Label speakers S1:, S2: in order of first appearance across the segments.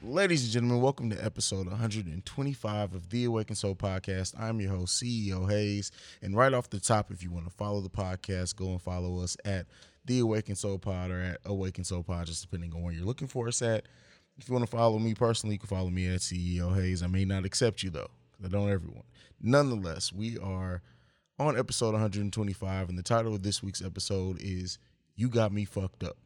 S1: Ladies and gentlemen, welcome to episode 125 of the Awakened Soul podcast. I'm your host, CEO Haize. And right off the top, if you want to follow the podcast, go and follow us at the Awakened Soul Pod or at Awakened Soul Pod, just depending on where you're looking for us at. If you want to follow me personally, you can follow me at CEO Haize. I may not accept you though, I don't everyone. Nonetheless, we are on episode 125, and the title of this week's episode is You Got Me Fucked Up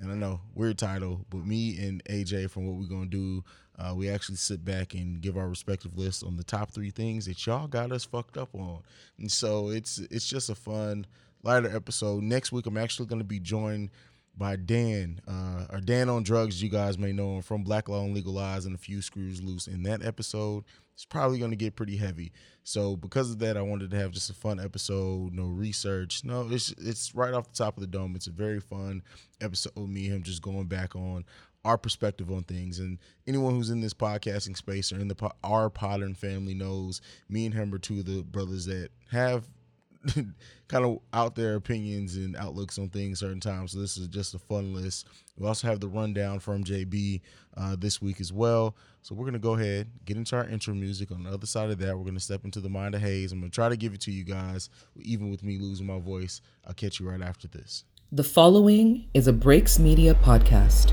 S1: and I know weird title, but me and AJ from what we're gonna do, uh, we actually sit back and give our respective lists on the top three things that y'all got us fucked up on. And so it's it's just a fun, lighter episode. Next week I'm actually gonna be joined by Dan, uh, or Dan on Drugs, you guys may know him from Black Law and Legal Eyes and a few screws loose. In that episode, it's probably going to get pretty heavy. So because of that, I wanted to have just a fun episode, no research. No, it's it's right off the top of the dome. It's a very fun episode me and him just going back on our perspective on things. And anyone who's in this podcasting space or in the our Podern family knows me and him are two of the brothers that have kind of out their opinions and outlooks on things certain times. So this is just a fun list. We also have the rundown from JB uh, this week as well. So we're gonna go ahead get into our intro music. On the other side of that, we're gonna step into the mind of Haize. I'm gonna try to give it to you guys, even with me losing my voice. I'll catch you right after this.
S2: The following is a Breaks Media podcast.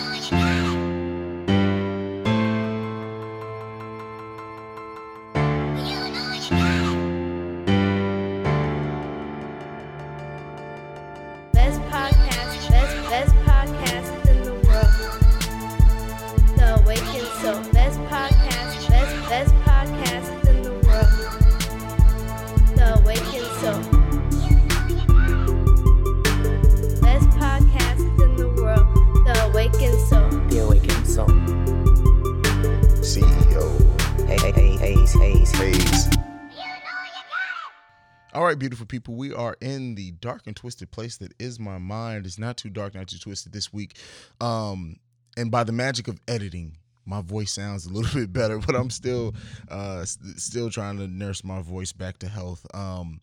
S1: Beautiful people. We are in the dark and twisted place that is my mind. It's not too dark, not too twisted this week. Um, and by the magic of editing, my voice sounds a little bit better, but I'm still uh, still trying to nurse my voice back to health. Um,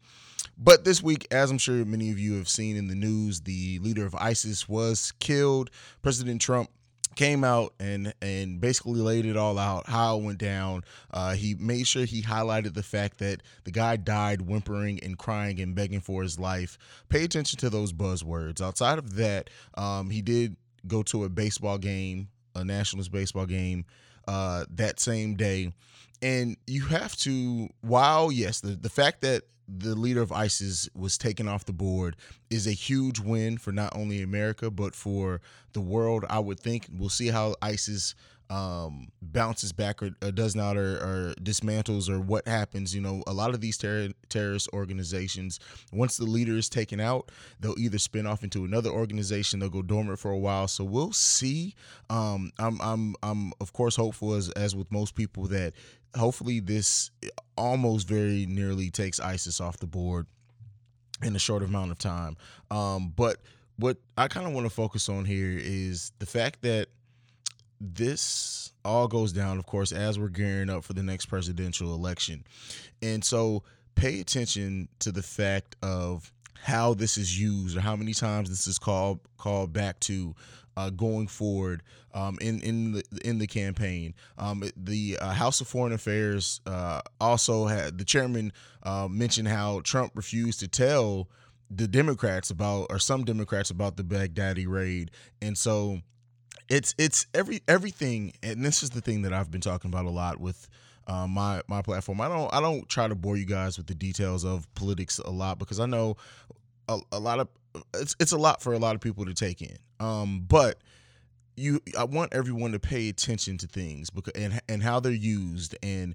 S1: but this week, as I'm sure many of you have seen in the news, the leader of ISIS was killed. President Trump came out and and basically laid it all out how it went down. Uh, he made sure he highlighted the fact that the guy died whimpering and crying and begging for his life. Pay attention to those buzzwords. Outside of that, um, he did go to a baseball game, a Nationals baseball game, uh, that same day. And you have to, while yes, the, the fact that the leader of ISIS was taken off the board is a huge win for not only America but for the world. I would think we'll see how ISIS um, bounces back or, or does not or, or, dismantles or what happens. You know, a lot of these ter- terrorist organizations, once the leader is taken out, they'll either spin off into another organization, they'll go dormant for a while. So we'll see. Um, I'm, I'm, I'm of course hopeful as as with most people that hopefully this almost very nearly takes ISIS off the board in a short amount of time. Um, but what I kind of want to focus on here is the fact that this all goes down, of course, as we're gearing up for the next presidential election. And so pay attention to the fact of how this is used or how many times this is called called back to uh, going forward um, in in the in the campaign. Um, the uh, House of Foreign Affairs uh, also had the chairman uh, mentioned how Trump refused to tell the Democrats about or some Democrats about the Baghdadi raid, and so it's it's every everything. And this is the thing that I've been talking about a lot with. Uh, my my platform. I don't I don't try to bore you guys with the details of politics a lot because I know a, a lot of it's it's a lot for a lot of people to take in. Um, but you, I want everyone to pay attention to things because and and how they're used and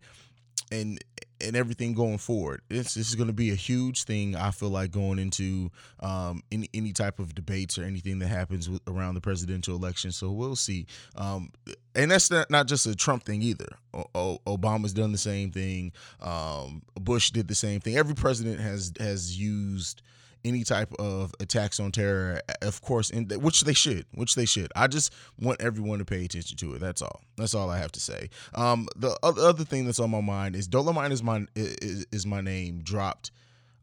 S1: and and everything going forward. This, this is going to be a huge thing. I feel like going into um, any any type of debates or anything that happens with, around the presidential election. So we'll see. Um, and that's not, not just a Trump thing either. O- Obama's done the same thing. Um, Bush did the same thing. Every president has has used any type of attacks on terror, of course, in, which they should, which they should. I just want everyone to pay attention to it. That's all. That's all I have to say. Um, the other thing that's on my mind is Dolemite is my is, is my name dropped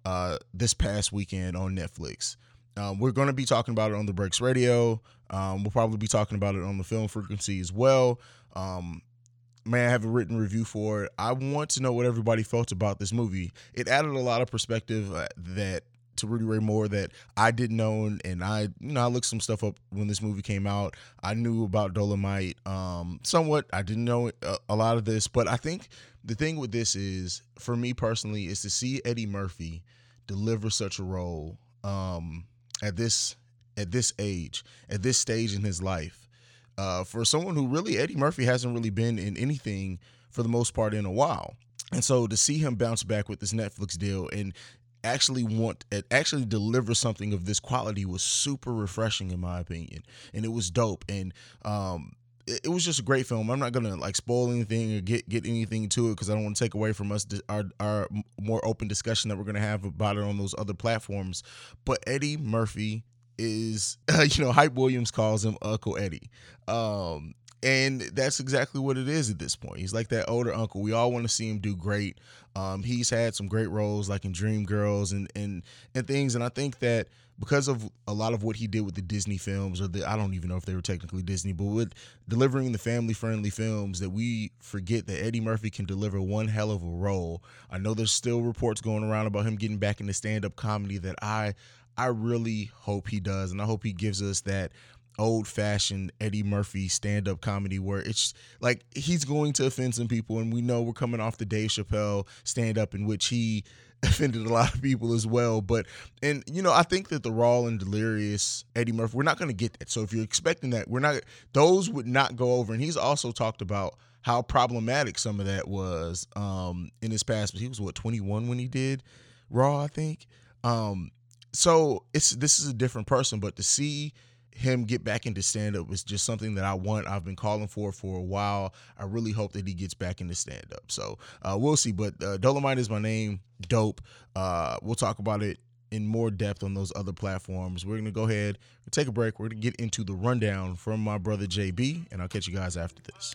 S1: uh, this past weekend on Netflix. Um, we're going to be talking about it on the Breaks Radio. Um, we'll probably be talking about it on the Film Frequency as well. Um, may I have a written review for it? I want to know what everybody felt about this movie. It added a lot of perspective uh, that to Rudy Ray Moore that I didn't know, and I you know I looked some stuff up when this movie came out. I knew about Dolemite um, somewhat. I didn't know a, a lot of this, but I think the thing with this is, for me personally, is to see Eddie Murphy deliver such a role um, at this at this age, at this stage in his life. Uh, for someone who really Eddie Murphy hasn't really been in anything for the most part in a while. And so to see him bounce back with this Netflix deal and actually want it actually deliver something of this quality was super refreshing in my opinion and it was dope and um it, was just a great film. I'm not gonna like spoil anything or get get anything to it because I don't want to take away from us our our more open discussion that we're gonna have about it on those other platforms. But Eddie Murphy is uh, you know hype williams calls him uncle eddie um, and that's exactly what it is at this point. He's like that older uncle. We all want to see him do great. Um, he's had some great roles like in dreamgirls and and and things and i think that because of a lot of what he did with the disney films or the i don't even know if they were technically disney but with delivering the family friendly films that we forget that eddie murphy can deliver one hell of a role. I know there's still reports going around about him getting back into stand-up comedy that i I really hope he does, and I hope he gives us that old fashioned Eddie Murphy stand up comedy where it's like he's going to offend some people, and we know we're coming off the Dave Chappelle stand up in which he offended a lot of people as well. But and you know, I think that the raw and delirious Eddie Murphy, we're not going to get that. So if you're expecting that, we're not. Those would not go over. And he's also talked about how problematic some of that was um, in his past. But he was what 21 when he did Raw, I think. Um, so it's this is a different person, but to see him get back into stand up was just something that I want. I've been calling for for a while. I really hope that he gets back into stand up. So uh, we'll see. But uh, Dolemite is my name. Dope. Uh, we'll talk about it in more depth on those other platforms. We're gonna go ahead take a break. We're gonna get into the rundown from my brother JB, and I'll catch you guys after this.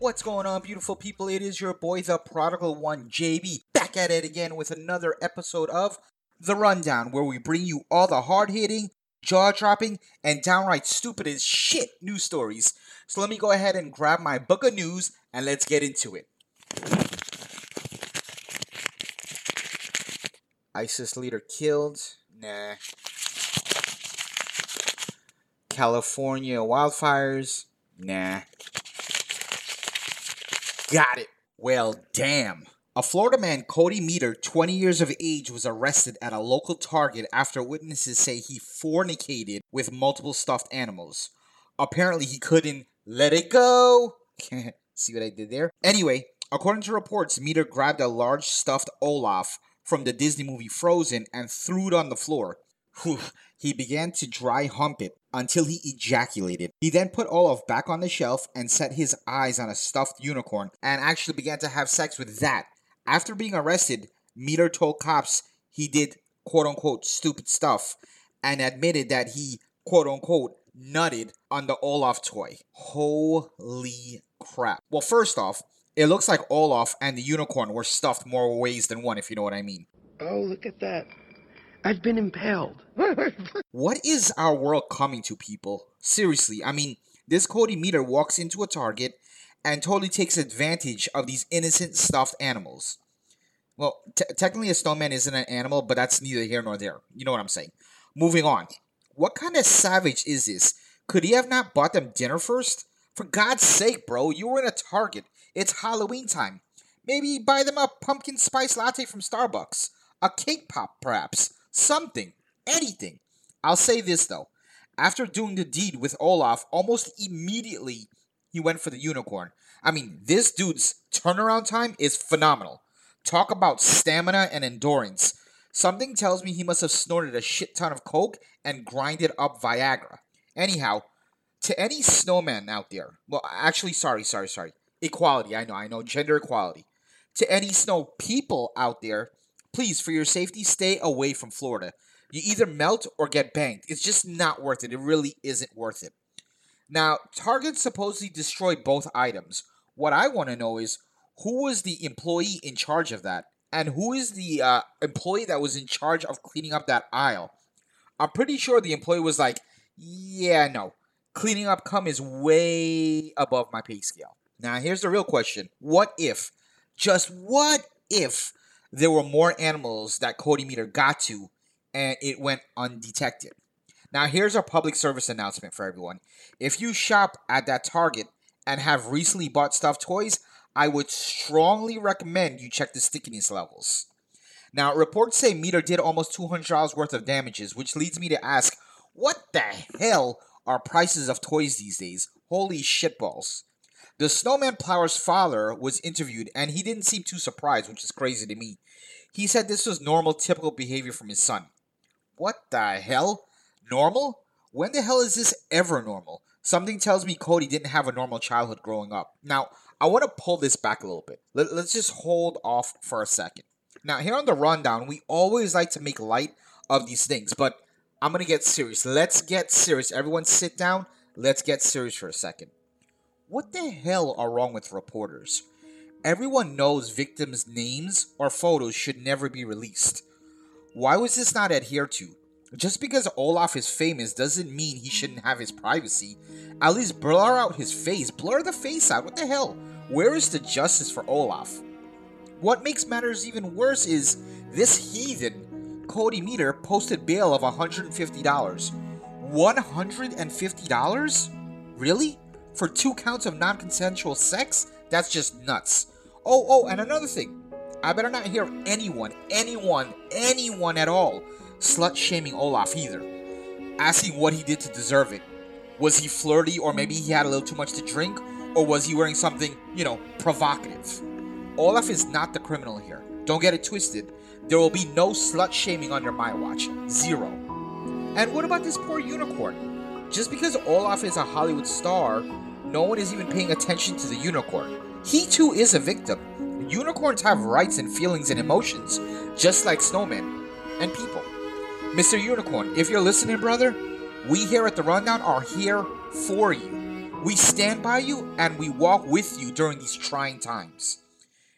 S3: What's going on, beautiful people? It is your boy, the prodigal one, JB, back at it again with another episode of The Rundown, where we bring you all the hard hitting, jaw dropping, and downright stupid as shit news stories. So let me go ahead and grab my book of news and let's get into it. ISIS leader killed? Nah. California wildfires? Nah. Got it. Well, damn. A Florida man, Cody Meader, 20 years of age, was arrested at a local Target after witnesses say he fornicated with multiple stuffed animals. Apparently, he couldn't let it go. See what I did there? Anyway, according to reports, Meader grabbed a large stuffed Olaf from the Disney movie Frozen and threw it on the floor. He began to dry hump it until he ejaculated. He then put Olaf back on the shelf and set his eyes on a stuffed unicorn and actually began to have sex with that. After being arrested, Meader told cops he did quote unquote stupid stuff and admitted that he quote unquote nutted on the Olaf toy. Holy crap. Well, first off, it looks like Olaf and the unicorn were stuffed more ways than one, if you know what I mean.
S4: Oh, look at that. I've been impaled.
S3: what is our world coming to, people? Seriously, I mean, this Cody Meader walks into a Target and totally takes advantage of these innocent stuffed animals. Well, t- technically, a snowman isn't an animal, but that's neither here nor there. You know what I'm saying? Moving on. What kind of savage is this? Could he have not bought them dinner first? For God's sake, bro, you were in a Target. It's Halloween time. Maybe buy them a pumpkin spice latte from Starbucks. A cake pop, perhaps something, anything. I'll say this though. After doing the deed with Olaf, almost immediately he went for the unicorn. I mean, this dude's turnaround time is phenomenal. Talk about stamina and endurance. Something tells me he must have snorted a shit ton of coke and grinded up Viagra. Anyhow, to any snowman out there, well, actually, sorry, sorry, sorry. Equality, I know, I know, gender equality. To any snow people out there, please, for your safety, stay away from Florida. You either melt or get banked. It's just not worth it. It really isn't worth it. Now, Target supposedly destroyed both items. What I want to know is who was the employee in charge of that? And who is the uh, employee that was in charge of cleaning up that aisle? I'm pretty sure the employee was like, yeah, no. Cleaning up cum is way above my pay scale. Now, here's the real question What if, just what if, there were more animals that Cody Meader got to and it went undetected? Now, here's our public service announcement for everyone. If you shop at that Target and have recently bought stuffed toys, I would strongly recommend you check the stickiness levels. Now, reports say Meader did almost $200 worth of damages, which leads me to ask, what the hell are prices of toys these days? Holy shitballs. The snowman plower's father was interviewed and he didn't seem too surprised, which is crazy to me. He said this was normal, typical behavior from his son. What the hell? Normal? When the hell is this ever normal? Something tells me Cody didn't have a normal childhood growing up. Now, I want to pull this back a little bit. Let, us just hold off for a second. Now, here on the rundown, we always like to make light of these things, but I'm going to get serious. Let's get serious. Everyone sit down. Let's get serious for a second. What the hell are wrong with reporters? Everyone knows victims' names or photos should never be released. Why was this not adhered to? Just because Olaf is famous doesn't mean he shouldn't have his privacy. At least blur out his face. Blur the face out. What the hell? Where is the justice for Olaf? What makes matters even worse is this heathen, Cody Meader, posted bail of $150. $150? Really? For two counts of non consensual sex? That's just nuts. Oh, oh, and another thing. I better not hear anyone, anyone, anyone at all slut shaming Olaf either, asking what he did to deserve it. Was he flirty, or maybe he had a little too much to drink, or was he wearing something, you know, provocative? Olaf is not the criminal here. Don't get it twisted. There will be no slut shaming under my watch. Zero. And what about this poor unicorn? Just because Olaf is a Hollywood star, no one is even paying attention to the unicorn. He too is a victim. Unicorns have rights and feelings and emotions, just like snowmen and people. Mr. Unicorn, if you're listening, brother, we here at the Rundown are here for you. We stand by you and we walk with you during these trying times.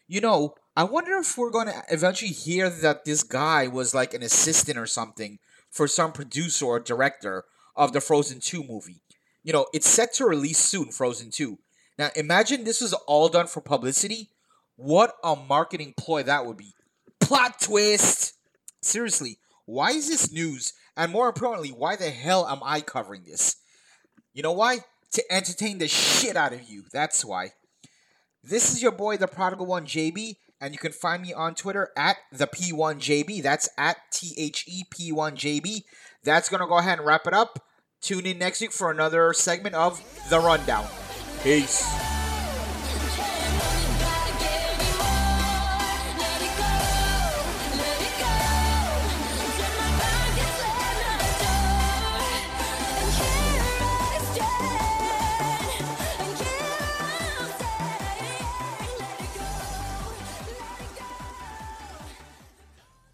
S3: You know, I wonder if we're going to eventually hear that this guy was like an assistant or something for some producer or director of the Frozen 2 movie. You know, it's set to release soon, Frozen 2. Now, imagine this was all done for publicity. What a marketing ploy that would be. Plot twist! Seriously, why is this news? And more importantly, why the hell am I covering this? You know why? To entertain the shit out of you. That's why. This is your boy, the prodigal one, JB, and you can find me on Twitter at the P1JB. That's at T H E P1JB. That's to go ahead and wrap it up. Tune in next week for another segment of The Rundown. Peace.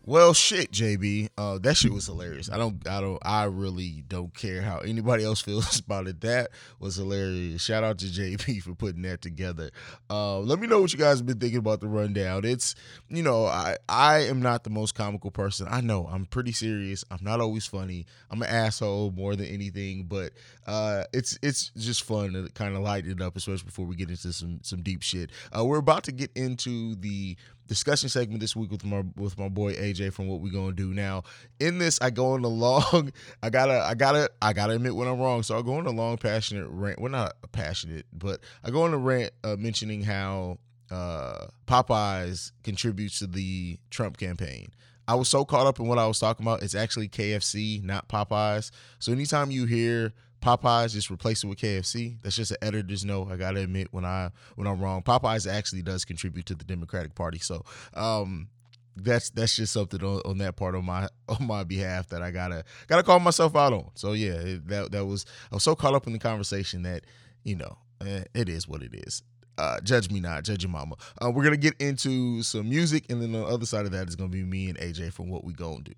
S1: Well, shit, JB. Uh, that shit was hilarious. I don't, I don't, I really don't care how anybody else feels about it. That was hilarious. Shout out to JB for putting that together. Uh, let me know what you guys have been thinking about the rundown. It's, you know, I, I am not the most comical person. I know I'm pretty serious. I'm not always funny. I'm an asshole more than anything. But uh, it's, it's just fun to kind of lighten it up, especially before we get into some, some deep shit. Uh, we're about to get into the discussion segment this week with my with my boy AJ from what we gonna do now. In this, I go on a long. I gotta I gotta I gotta admit when I'm wrong. So I go on a long passionate rant. Well, not passionate, but I go on a rant uh, mentioning how uh, Popeyes contributes to the Trump campaign. I was so caught up in what I was talking about. It's actually KFC, not Popeyes. So anytime you hear Popeyes just replace it with KFC. That's just an editor's note. I gotta admit when I when I'm wrong. Popeyes actually does contribute to the Democratic Party, so um, that's that's just something on, on that part on my on my behalf that I gotta gotta call myself out on. So yeah, that that was I was so caught up in the conversation that you know eh, it is what it is. Uh, judge me not, judge your mama. Uh, we're gonna get into some music, and then on the other side of that is gonna be me and AJ from what we gonna do.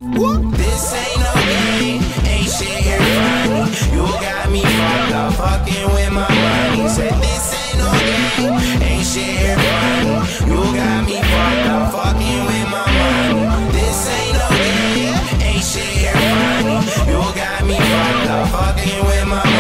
S5: This ain't no game, ain't shit here. You got me fucked up, fucking with my money. Said this ain't no game, ain't shit here. You got me fucked up, fucking with my money. This ain't no game, ain't shit here. You got me fucked up, fucking with my money.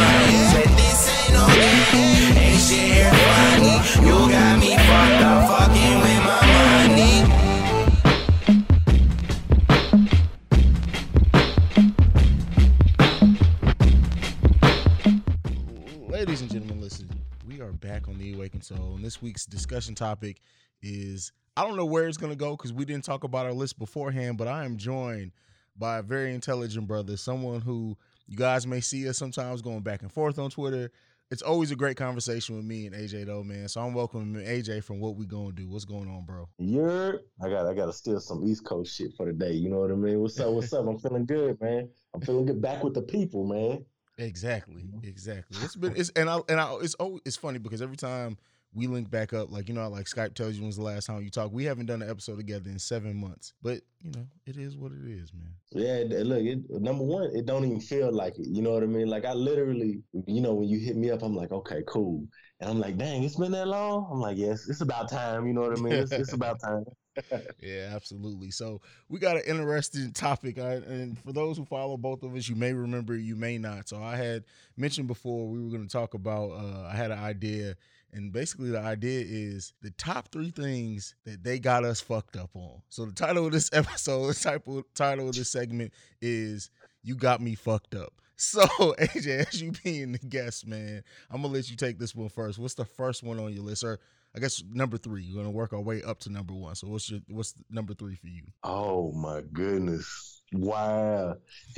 S1: Ladies and gentlemen, listen, we are back on the Awakened Soul, and this week's discussion topic is I don't know where it's gonna go because we didn't talk about our list beforehand, but I am joined by a very intelligent brother, someone who you guys may see us sometimes going back and forth on Twitter. It's always a great conversation with me and AJ though, man. So I'm welcoming AJ from what we gonna do. What's going on, bro?
S6: You're I got I gotta steal some East Coast shit for the day. You know what I mean? What's up? What's up? I'm feeling good, man. I'm feeling good back with the people, man.
S1: Exactly, exactly. It's been it's and I and I it's oh it's funny because every time we link back up, like you know, how, like Skype tells you when's the last time you talk. We haven't done an episode together in seven months, but you know, it is what it is, man.
S6: Yeah, look, it, number one, it don't even feel like it. You know what I mean? Like I literally, you know, when you hit me up, I'm like, okay, cool. And I'm like, dang, it's been that long. I'm like, yes, it's about time. You know what I mean? It's, it's about time.
S1: Yeah, absolutely. So we got an interesting topic, I, and for those who follow both of us, you may remember, you may not. So I had mentioned before we were going to talk about. Uh, I had an idea, and basically the idea is the top three things that they got us fucked up on. So the title of this episode, the title of this segment is "You Got Me Fucked Up." So AJ, as you being the guest, man, I'm gonna let you take this one first. What's the first one on your list, or I guess number three. We're gonna work our way up to number one. So what's your what's number three for you?
S6: Oh my goodness. Wow.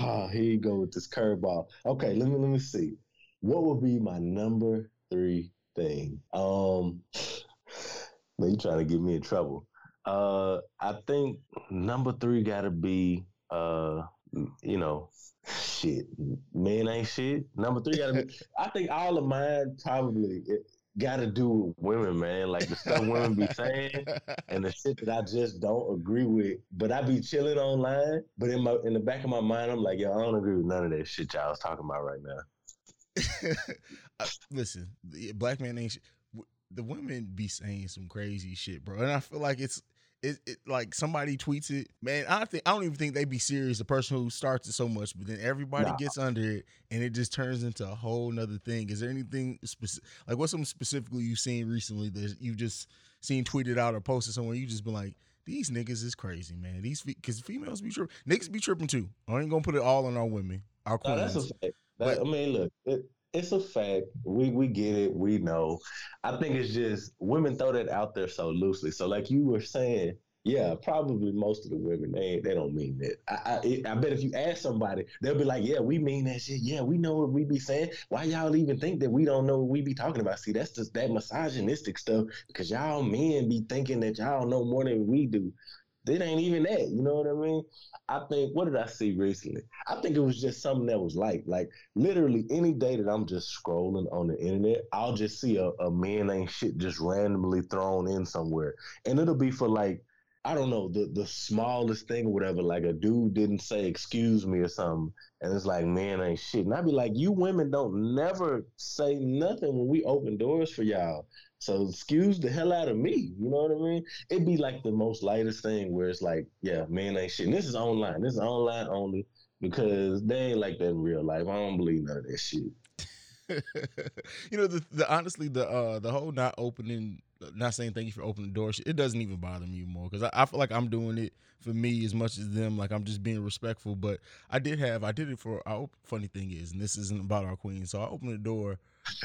S6: Ah, here you go with this curveball. Okay, let me let me see. What would be my number three thing? Um man, you trying to get me in trouble. Uh I think number three gotta be uh you know shit. Men ain't shit. Number three gotta be I think all of mine probably gotta do with women, man. Like the stuff women be saying and the shit that I just don't agree with. But I be chilling online. But in my in the back of my mind, I'm like, yo, I don't agree with none of that shit y'all was talking about right now.
S1: Listen, the black man ain't. Sh- the women be saying some crazy shit, bro, and I feel like it's. It, it like somebody tweets it, man. I think I don't even think they be serious. The person who starts it so much, but then everybody
S6: Nah.
S1: gets under it, and it just turns into a whole nother thing. Is there anything specific, like what's something specifically you've seen recently that you just seen tweeted out or posted somewhere? You just been like, these niggas is crazy, man. These because females be tripping, niggas be tripping too. I ain't gonna put it all on our women, our
S6: No,
S1: queens.
S6: that's fact.
S1: But-
S6: I mean, look, it, it's a fact. We we get it. We know. I think it's just women throw that out there so loosely. So, like you were saying, yeah, probably most of the women they they don't mean that. I I, I bet if you ask somebody, they'll be like, yeah, we mean that shit. Yeah, we know what we be saying. Why y'all even think that we don't know what we be talking about? See, that's just that misogynistic stuff because y'all men be thinking that y'all know more than we do. It ain't even that. You know what I mean? I think what did I see recently? I think it was just something that was like like literally any day that I'm just scrolling on the internet, I'll just see a, a man ain't shit just randomly thrown in somewhere. And it'll be for like, I don't know, the the smallest thing or whatever. Like a dude didn't say excuse me or something. And it's like, man ain't shit. And I'd be like, you women don't never say nothing when we open doors for y'all. So excuse the hell out of me. You know what I mean? It'd be like the most lightest thing where it's like, yeah, man ain't shit. And this is online. This is online only because they ain't like that in real life. I don't believe none of that shit.
S1: you know, the, the honestly, the uh, the whole not opening, not saying thank you for opening the door, shit, it doesn't even bother me more because I, I feel like I'm doing it for me as much as them. Like I'm just being respectful. But I did have, I did it for. I op- funny thing is, and this isn't about our queen, so I opened the door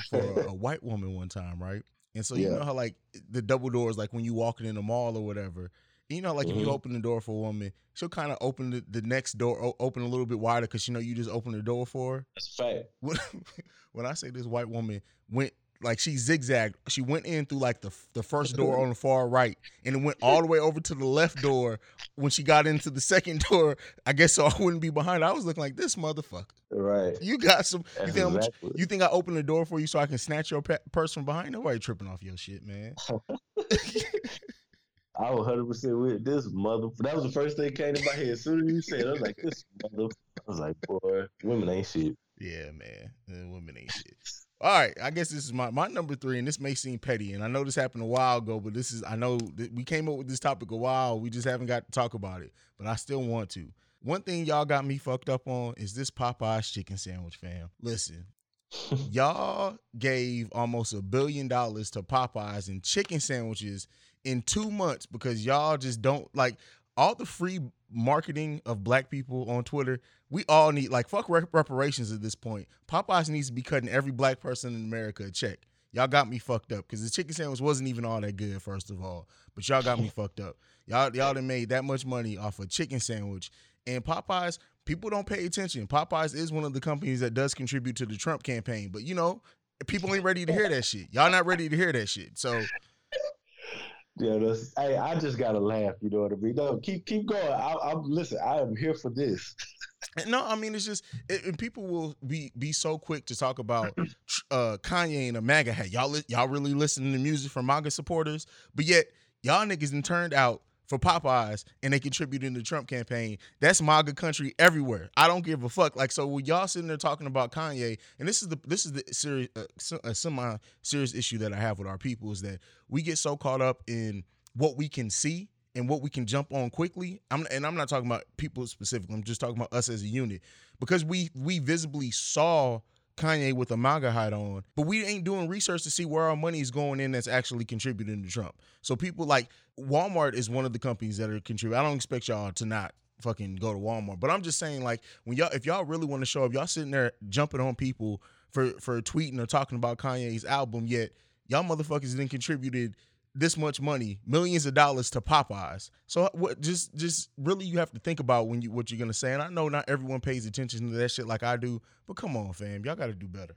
S1: for a, a white woman one time, right? And so you
S6: Yeah.
S1: know how like the double doors, like when you walking in the mall or whatever, You know, like if
S6: Mhm.
S1: you open the door for a woman, she'll kind of open the, the next door, o- open a little bit wider because you know you just opened the door for her.
S6: That's a fact.
S1: When, when I say this white woman went like she zigzagged, she went in through like the the first door on the far right, and it went all the way over to the left door. When she got into the second door, I guess so I wouldn't be behind. I was looking like this motherfucker.
S6: Right.
S1: You got some. You think, I'm-
S6: exactly.
S1: you think I opened the door for you so I can snatch your pe- purse from behind? Nobody tripping off your shit, man.
S6: I was hundred percent with this mother. That was the first thing came to my head. As soon as you said, it, I was like, "This mother." I was like, "Boy, women ain't shit."
S1: Yeah, man. Uh, women ain't shit. All right, I guess this is my my number three, and this may seem petty, and I know this happened a while ago, but this is I know that we came up with this topic a while. We just haven't got to talk about it, but I still want to. One thing y'all got me fucked up on is this Popeyes chicken sandwich, fam. Listen, y'all gave almost a billion dollars to Popeyes and chicken sandwiches in two months because y'all just don't like all the free marketing of black people on Twitter. We all need like fuck reparations at this point. Popeyes needs to be cutting every black person in America a check. Y'all got me fucked up because the chicken sandwich wasn't even all that good, first of all. But y'all got me fucked up. Y'all y'all done made that much money off a chicken sandwich. And Popeyes, people don't pay attention. Popeyes is one of the companies that does contribute to the Trump campaign. But you know, people ain't ready to hear that shit. Y'all not ready to hear that shit. So
S6: Yeah, that's, hey, I just gotta laugh. You know what I mean? No, keep keep going. I, I'm listen. I am here for this.
S1: No, I mean it's just it, and people will be be so quick to talk about uh Kanye and a MAGA hat. Y'all y'all really listening to music from MAGA supporters, but yet y'all niggas done turned out for Popeyes and they contributed in the Trump campaign. That's MAGA country everywhere. I don't give a fuck. Like so, when y'all sitting there talking about Kanye, and this is the this is the serious uh, a semi serious issue that I have with our people is that we get so caught up in what we can see and what we can jump on quickly. I'm and I'm not talking about people specifically. I'm just talking about us as a unit because we we visibly saw Kanye with a MAGA hat on, but we ain't doing research to see where our money is going in that's actually contributing to Trump. So people like Walmart is one of the companies that are contributing. I don't expect y'all to not fucking go to Walmart, but I'm just saying like when y'all if y'all really want to show up, y'all sitting there jumping on people for for tweeting or talking about Kanye's album, yet y'all motherfuckers didn't contributed this much money, millions of dollars to Popeyes. So uh, what just just really you have to think about when you what you're gonna say. And I know not everyone pays attention to that shit like I do, but come on, fam, y'all gotta do better.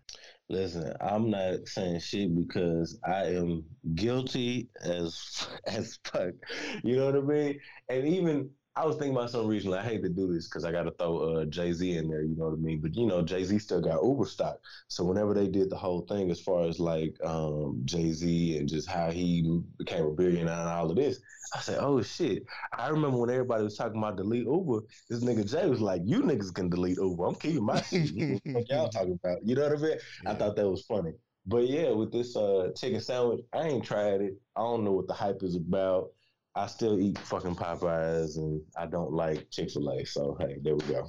S6: Listen, I'm not saying shit because I am guilty as as fuck. You know what I mean? And even I was thinking about some reason I hate to do this because I got to throw uh, Jay Z in there. You know what I mean? But you know, Jay Z still got Uber stock. So whenever they did the whole thing as far as like um, Jay Z and just how he became a billionaire and all of this, I said, "Oh shit!" I remember when everybody was talking about delete Uber. This nigga Jay was like, "You niggas can delete Uber. I'm keeping my shit. What y'all talking about?" You know what I mean? I thought that was funny. But yeah, with this uh, chicken sandwich, I ain't tried it. I don't know what the hype is about. I still eat fucking Popeyes, and I don't like Chick Fil A. So hey, there we go.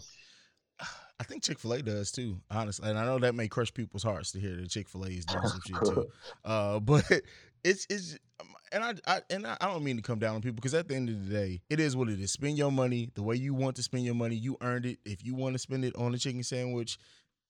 S1: I think Chick Fil A does too, honestly, and I know that may crush people's hearts to hear that Chick Fil A is doing some shit too. Uh, but it's it's and I, I and I, I don't mean to come down on people because at the end of the day, it is what it is. Spend your money the way you want to spend your money. You earned it. If you want to spend it on a chicken sandwich,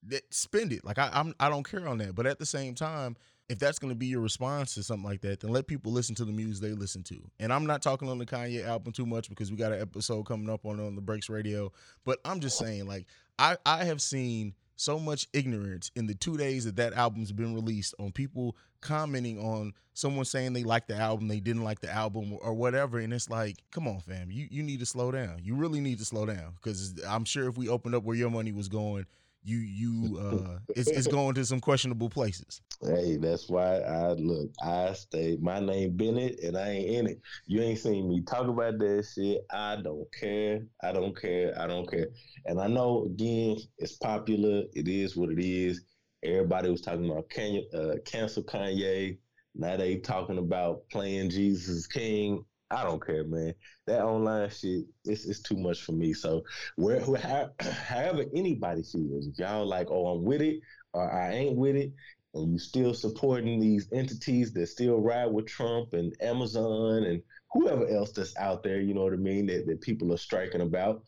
S1: that spend it. Like I, I'm I don't care on that. But at the same time, if that's going to be your response to something like that, then let people listen to the music they listen to. And I'm not talking on the Kanye album too much because we got an episode coming up on on the Breaks Radio. But I'm just saying, like I I have seen so much ignorance in the two days that that album's been released on people commenting on someone saying they like the album, they didn't like the album or whatever. And it's like, come on, fam, you you need to slow down. You really need to slow down because I'm sure if we opened up where your money was going, you you uh it's, it's going to some questionable places.
S6: Hey, that's why I look. I stay. My name Bennett, and I ain't in it. You ain't seen me talk about that shit. I don't care. I don't care. I don't care. And I know again, it's popular. It is what it is. Everybody was talking about Kanye, uh, cancel Kanye. Now they talking about playing Jesus King. I don't care, man. That online shit, it's, it's too much for me. So, where, who- how, however anybody feels, if y'all like, oh, I'm with it, or I ain't with it, and you still supporting these entities that still ride with Trump and Amazon and whoever else that's out there, you know what I mean, that, that people are striking about.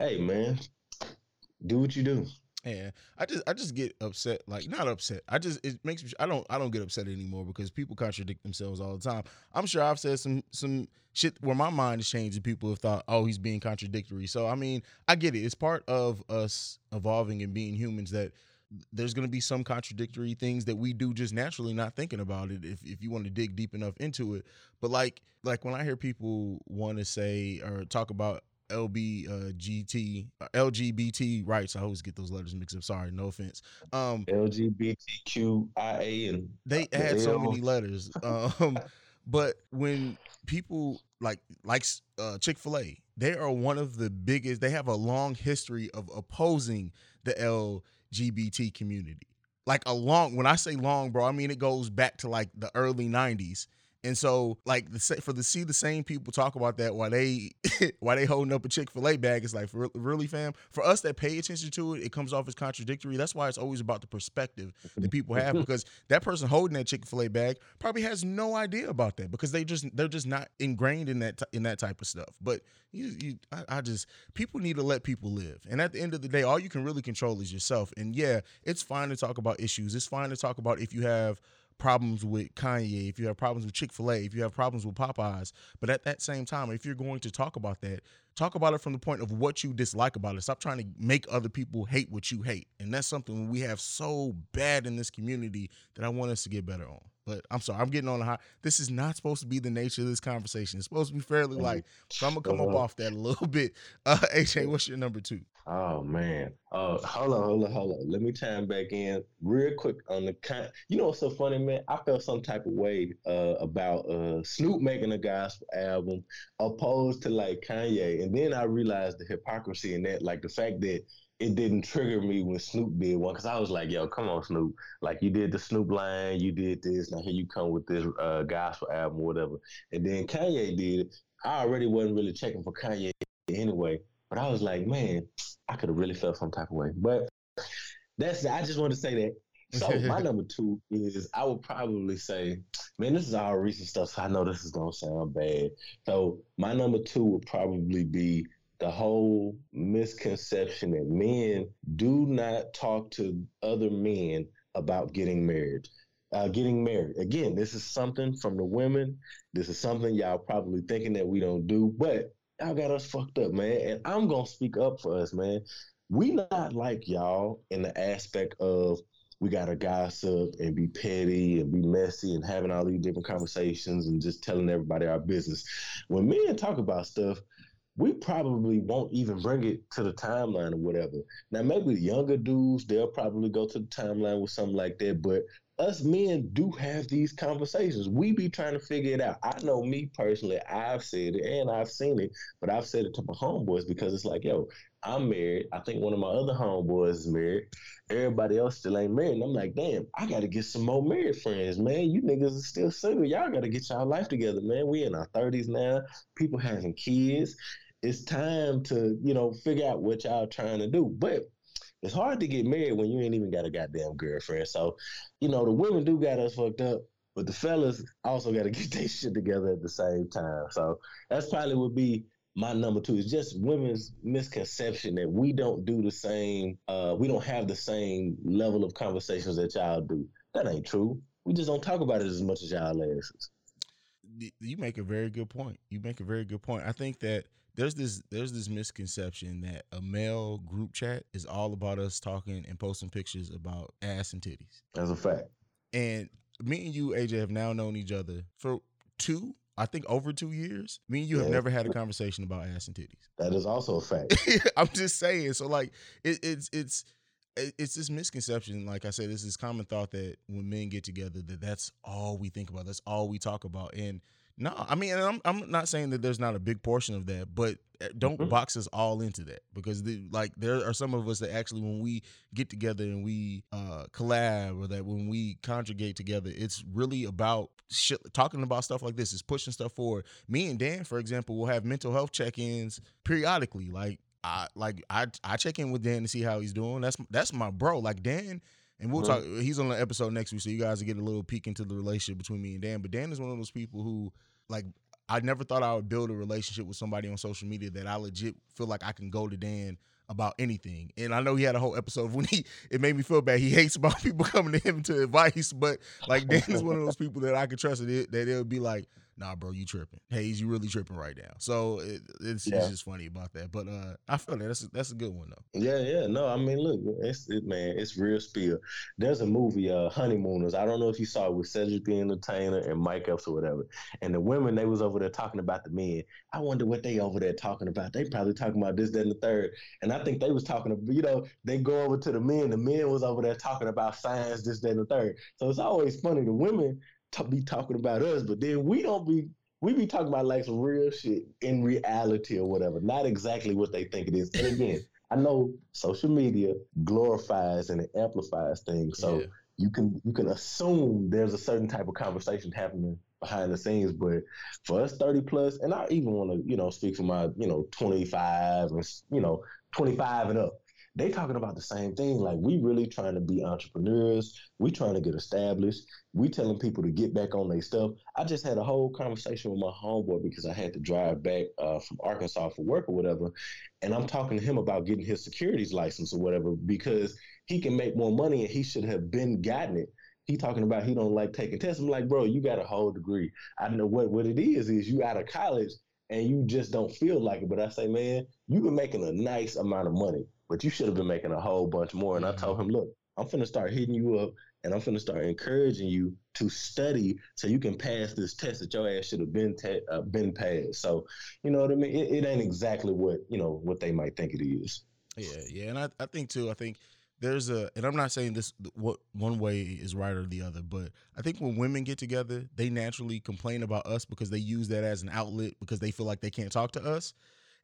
S6: Hey, man, do what you do.
S1: Yeah, I just I just get upset. Like not upset. I just it makes me. I don't I don't get upset anymore because people contradict themselves all the time. I'm sure I've said some some shit where my mind has changed and people have thought, oh, he's being contradictory. So I mean, I get it. It's part of us evolving and being humans that there's going to be some contradictory things that we do just naturally not thinking about it if, if you want to dig deep enough into it but like like when i hear people want to say or talk about LB uh, GT uh, LGBT rights. I always get those letters mixed up. Sorry, no offense. Um,
S6: LGBTQIA and
S1: they
S6: the
S1: add so many letters. Um, but when people like like uh, Chick Fil A, they are one of the biggest. They have a long history of opposing the LGBT community. Like a long. When I say long, bro, I mean it goes back to like the early '90s. And so, like the for the see the same people talk about that while they while they holding up a Chick Fil A bag, it's like for, really, fam. For us that pay attention to it, it comes off as contradictory. That's why it's always about the perspective that people have because that person holding that Chick Fil A bag probably has no idea about that because they just they're just not ingrained in that in that type of stuff. But you, you I, I just people need to let people live, and at the end of the day, all you can really control is yourself. And yeah, it's fine to talk about issues. It's fine to talk about if you have problems with Kanye, if you have problems with Chick fil A, if you have problems with Popeyes. But at that same time, if you're going to talk about that, talk about it from the point of what you dislike about it. Stop trying to make other people hate what you hate. And that's something we have so bad in this community that I want us to get better on. But I'm sorry, I'm getting on a high. This is not supposed to be the nature of this conversation. It's supposed to be fairly light. So I'm gonna come up
S6: Uh-huh.
S1: off that a little bit. Uh AJ, what's your number two?
S6: Oh man. Uh hold on, hold on, hold on. Let me time back in real quick on the kind you know what's so funny, man? I felt some type of way uh about uh Snoop making a gospel album opposed to like Kanye. And then I realized the hypocrisy in that, like the fact that it didn't trigger me when Snoop did one because I was like, yo, come on, Snoop. Like you did the Snoop Lion, you did this, now here you come with this uh gospel album whatever. And then Kanye did it. I already wasn't really checking for Kanye anyway. But I was like, man, I could have really felt some type of way. But that's I just wanted to say that. So my number two is I would probably say, man, this is all recent stuff, so I know this is gonna sound bad. So my number two would probably be the whole misconception that men do not talk to other men about getting married. Uh, getting married. Again, this is something from the women. This is something y'all probably thinking that we don't do, but y'all got us fucked up, man. And I'm gonna speak up for us, man. We not like y'all in the aspect of we gotta gossip and be petty and be messy and having all these different conversations and just telling everybody our business. When men talk about stuff, we probably won't even bring it to the timeline or whatever. Now, maybe the younger dudes, they'll probably go to the timeline with something like that, but us men do have these conversations. We be trying to figure it out. I know me personally, I've said it and I've seen it, but I've said it to my homeboys because it's like, yo, I'm married. I think one of my other homeboys is married. Everybody else still ain't married. And I'm like, damn, I got to get some more married friends, man. You niggas are still single. Y'all got to get y'all life together, man. We in our 30s now. People having kids. It's time to, you know, figure out what y'all trying to do. But it's hard to get married when you ain't even got a goddamn girlfriend. So, you know, the women do got us fucked up, but the fellas also got to get their shit together at the same time. So that's probably would be my number two. Is just women's misconception that we don't do the same. Uh, we don't have the same level of conversations that y'all do. That ain't true. We just don't talk about it as much as y'all asses.
S1: You make a very good point. You make a very good point. I think that there's this there's this misconception that a male group chat is all about us talking and posting pictures about ass and titties.
S6: That's a fact.
S1: And me and you, AJ, have now known each other for two, I think over two years. Me and you have never had a conversation about ass and titties.
S6: That is also a fact.
S1: I'm just saying. So like it, it's it's it- it's this misconception. Like I said, this is common thought that when men get together, that that's all we think about. That's all we talk about. And no, I mean, and I'm I'm not saying that there's not a big portion of that, but uh, don't
S6: Mhm.
S1: box us all into that because the, like there are some of us that actually when we get together and we uh collab or that when we conjugate together, it's really about shit talking about stuff like this. is pushing stuff forward. Me and Dan, for example, will have mental health check-ins periodically. Like I like I I check in with Dan to see how he's doing. That's that's my bro. Like Dan, and we'll
S6: Mhm.
S1: talk. He's on the episode next week, so you guys will get a little peek into the relationship between me and Dan. But Dan is one of those people who like I never thought I would build a relationship with somebody on social media that I legit feel like I can go to Dan about anything. And I know he had a whole episode when he it made me feel bad. He hates about people coming to him to advice, but like Dan is one of those people that I can trust that, it, that it'll be like, nah, bro, you tripping. Haize, you really tripping right now. So it, it's,
S6: Yeah.
S1: it's just funny about that. But uh I feel that that's a, that's a good one though.
S6: Yeah, yeah. No, I mean, look, it's it, man, it's real spill. There's a movie, uh, Honeymooners. I don't know if you saw it with Cedric the Entertainer and Mike Epps or whatever. And the women, they was over there talking about the men. I wonder what they over there talking about. They probably talking about this, that, and the third. And I think they was talking about, you know, they go over to the men. The men was over there talking about science, this, that, and the third. So it's always funny. The women to be talking about us, but then we don't be we be talking about like some real shit in reality or whatever, not exactly what they think it is. And again, I know social media glorifies and it amplifies things, so
S1: Yeah.
S6: you can you can assume there's a certain type of conversation happening behind the scenes. But for us, thirty plus, and I even want to you know speak for my you know twenty five and you know twenty five and up. They talking about the same thing. Like we really trying to be entrepreneurs. We trying to get established. We telling people to get back on their stuff. I just had a whole conversation with my homeboy because I had to drive back uh, from Arkansas for work or whatever, and I'm talking to him about getting his securities license or whatever because he can make more money and he should have been gotten it. He talking about he don't like taking tests. I'm like, bro, you got a whole degree. I know what what it is is you out of college and you just don't feel like it. But I say, man, you've been making a nice amount of money, but you should have been making a whole bunch more. And I told him, look, I'm finna start hitting you up and I'm finna start encouraging you to study so you can pass this test that your ass should have been ta- uh, been passed. So, you know what I mean? It, it ain't exactly what you know what they might think it is.
S1: Yeah, yeah, and I, I think too. I think there's a, and I'm not saying this what one way is right or the other, but I think when women get together, they naturally complain about us because they use that as an outlet because they feel like they can't talk to us.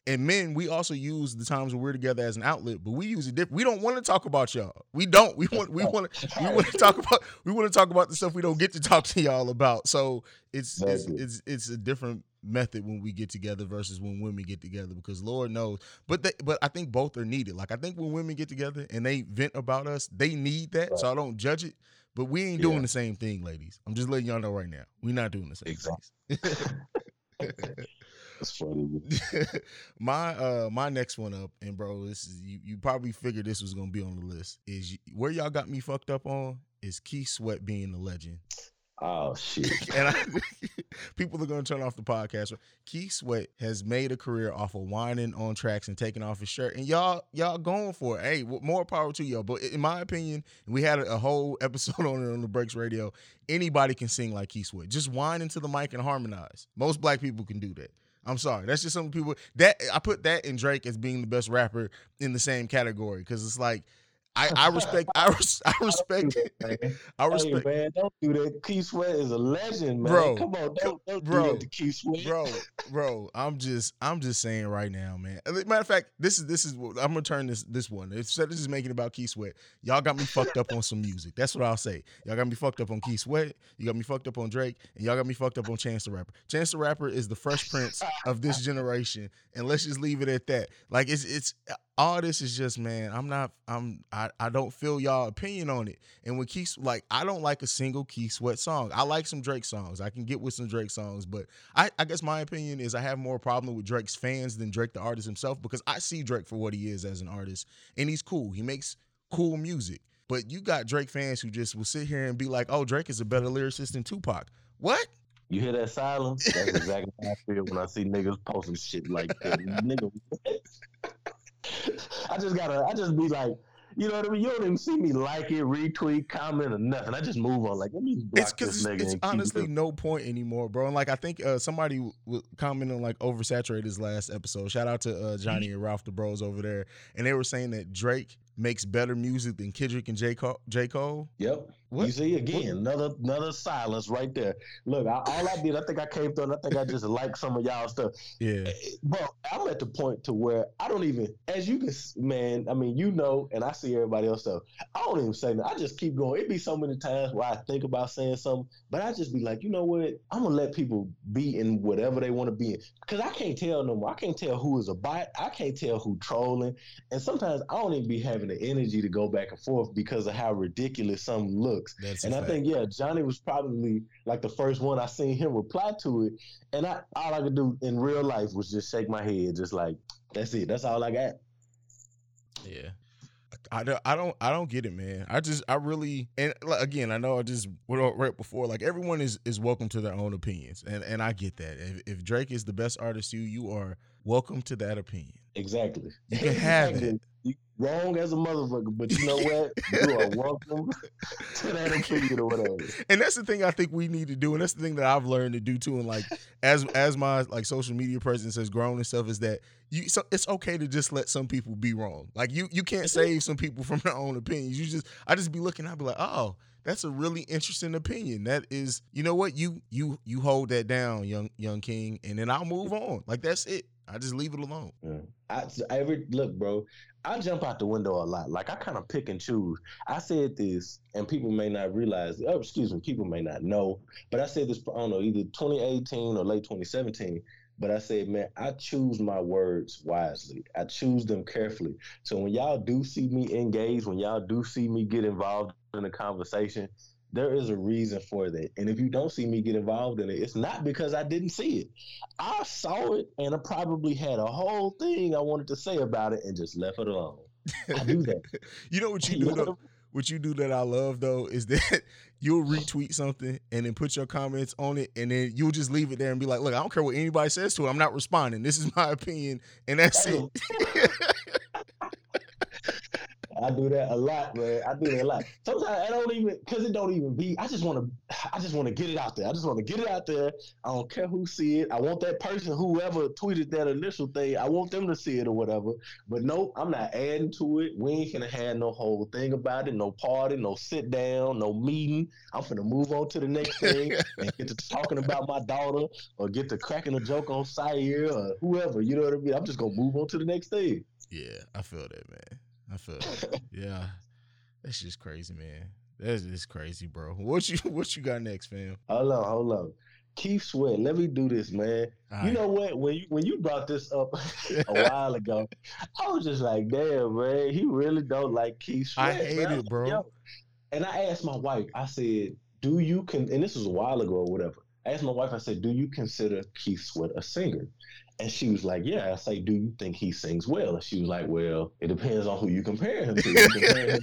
S1: And men, we also use the times when we're together as an outlet, but we use it different. We don't want to talk about y'all. We don't. We want. We want. to We want to talk about. We want to talk about the stuff we don't get to talk to y'all about. So it's it's it's it's a different method when we get together versus when women get together because Lord knows. But they, but I think both are needed. Like I think when women get together and they vent about us, they need that. So I don't judge it. But we ain't doing
S6: Yeah.
S1: the same thing, ladies. I'm just letting y'all know right now. We're not doing the same
S6: Exactly. That's funny.
S1: my uh my next one up, and bro, this is you, you probably figured this was gonna be on the list. Is where y'all got me fucked up on is Keith Sweat being the legend.
S6: Oh shit.
S1: and I, people are going to turn off the podcast. Keith Sweat has made a career off of whining on tracks and taking off his shirt, and y'all y'all going for it. Hey, more power to y'all. But in my opinion, we had a, a whole episode on it on the Breaks Radio. Anybody can sing like Keith Sweat. Just whine into the mic and harmonize. Most black people can do that. I'm sorry. That's just some people that I put that in Drake as being the best rapper in the same category because it's like I, I respect I, res, I respect I respect
S6: Hey man, don't do that. Keith Sweat is a legend, man.
S1: Bro,
S6: come on, don't, don't
S1: bro,
S6: do that to Keith Sweat.
S1: bro, bro. I'm just, I'm just saying right now, man. Matter of fact, this is, this is. what- I'm gonna turn this, this one. Instead of just making about Keith Sweat, y'all got me fucked up on some music. That's what I'll say. Y'all got me fucked up on Keith Sweat. You got me fucked up on Drake, and y'all got me fucked up on Chance the Rapper. Chance the Rapper is the Fresh Prince of this generation, and let's just leave it at that. Like it's, it's all this is just, man. I'm not, I'm, I, I don't feel y'all opinion on it. And when Keith, like, I don't like a single Keith Sweat song. I like some Drake songs. I can get with some Drake songs, but I, I guess my opinion is I have more problem with Drake's fans than Drake the artist himself because I see Drake for what he is as an artist, and he's cool. He makes cool music. But you got Drake fans who just will sit here and be like, "Oh, Drake is a better lyricist than Tupac." What?
S6: You hear that silence? That's exactly how I feel when I see niggas posting shit like that. Nigga, I just gotta, I just be like, you know what I mean? You don't even see me like it, retweet, comment, or nothing. I just move on. Like, let me block
S1: It's
S6: this nigga.
S1: it's, it's
S6: and keep
S1: honestly
S6: it-
S1: no point anymore, bro. And like I think uh, somebody w- w- commented on like oversaturated's last episode. Shout out to uh, Johnny and Ralph the Bros over there, and they were saying that Drake makes better music than Kendrick and J Cole. J. Cole.
S6: Yep.
S1: What?
S6: You see again, another another silence right there. Look, I, all I did, I think I came through, and I think I just liked some of y'all stuff.
S1: Yeah.
S6: Eh, bro, I'm at the point to where I don't even, as you can, man. I mean, you know, and I see everybody else stuff. I don't even say that. I just keep going. It be so many times where I think about saying something, but I just be like, you know what? I'm gonna let people be in whatever they want to be in, because I can't tell no more. I can't tell who is a bot. I can't tell who trolling, and sometimes I don't even be having the energy to go back and forth because of how ridiculous something
S1: That's
S6: and I
S1: fact.
S6: think yeah, Johnny was probably like the first one I seen him reply to it, and I all I could do in real life was just shake my head, just like that's it. That's all I got.
S1: Yeah. I don't, I don't I don't get it, man. I just I really and again I know I just right before like everyone is is welcome to their own opinions and and I get that. If, if Drake is the best artist, you you are welcome to that opinion.
S6: Exactly.
S1: You can have
S6: Exactly.
S1: it.
S6: You wrong as a motherfucker, but you know what? you are welcome to that opinion or whatever.
S1: And that's the thing I think we need to do, and that's the thing that I've learned to do too. And like as as my like social media presence has grown and stuff, is that you so it's okay to just let some people be wrong. Like you you can't save some people from their own opinions. You just I just be looking, I'd be like, oh, that's a really interesting opinion. That is, you know what? You you you hold that down, young young king, and then I'll move on. Like that's it. I just leave it alone.
S6: Yeah. I every look, bro. I jump out the window a lot. Like I kind of pick and choose. I said this, and people may not realize. Oh, excuse me, people may not know. But I said this. I don't know, either 2018 or late 2017. But I said, man, I choose my words wisely. I choose them carefully. So when y'all do see me engage, when y'all do see me get involved in a conversation, there is a reason for that. And if you don't see me get involved in it, it's not because I didn't see it. I saw it and I probably had a whole thing I wanted to say about it and just left it alone. I do that.
S1: You know what you do though? What you do that I love though is that you'll retweet something and then put your comments on it, and then you'll just leave it there and be like, "Look, I don't care what anybody says to it. I'm not responding. This is my opinion, and that's it."
S6: I do that a lot, man. I do that a lot. Sometimes I don't even because it don't even be. I just want to. I just want to get it out there. I just want to get it out there. I don't care who see it. I want that person, whoever tweeted that initial thing. I want them to see it or whatever. But no, I'm not adding to it. We ain't gonna have no whole thing about it. No party. No sit down. No meeting. I'm gonna move on to the next thing and get to talking about my daughter or get to cracking a joke on Sire or whoever. You know what I mean? I'm just gonna move on to the next thing.
S1: Yeah, I feel that, man. I feel yeah, that's just crazy, man. That's just crazy, bro. What you what you got next, fam?
S6: Hold on, hold on. Keith Sweat, let me do this, man.
S1: All
S6: you
S1: right.
S6: know what? When you when you brought this up a while ago, I was just like, damn, man, he really don't like Keith
S1: I
S6: Sweat.
S1: hate
S6: man.
S1: it, bro.
S6: yo. And I asked my wife, I said, Do you con and this was a while ago or whatever. I asked my wife, I said, Do you consider Keith Sweat a singer? And she was like, Yeah. I say, Do you think he sings well? And she was like, Well, it depends on who you compare him to. Compare him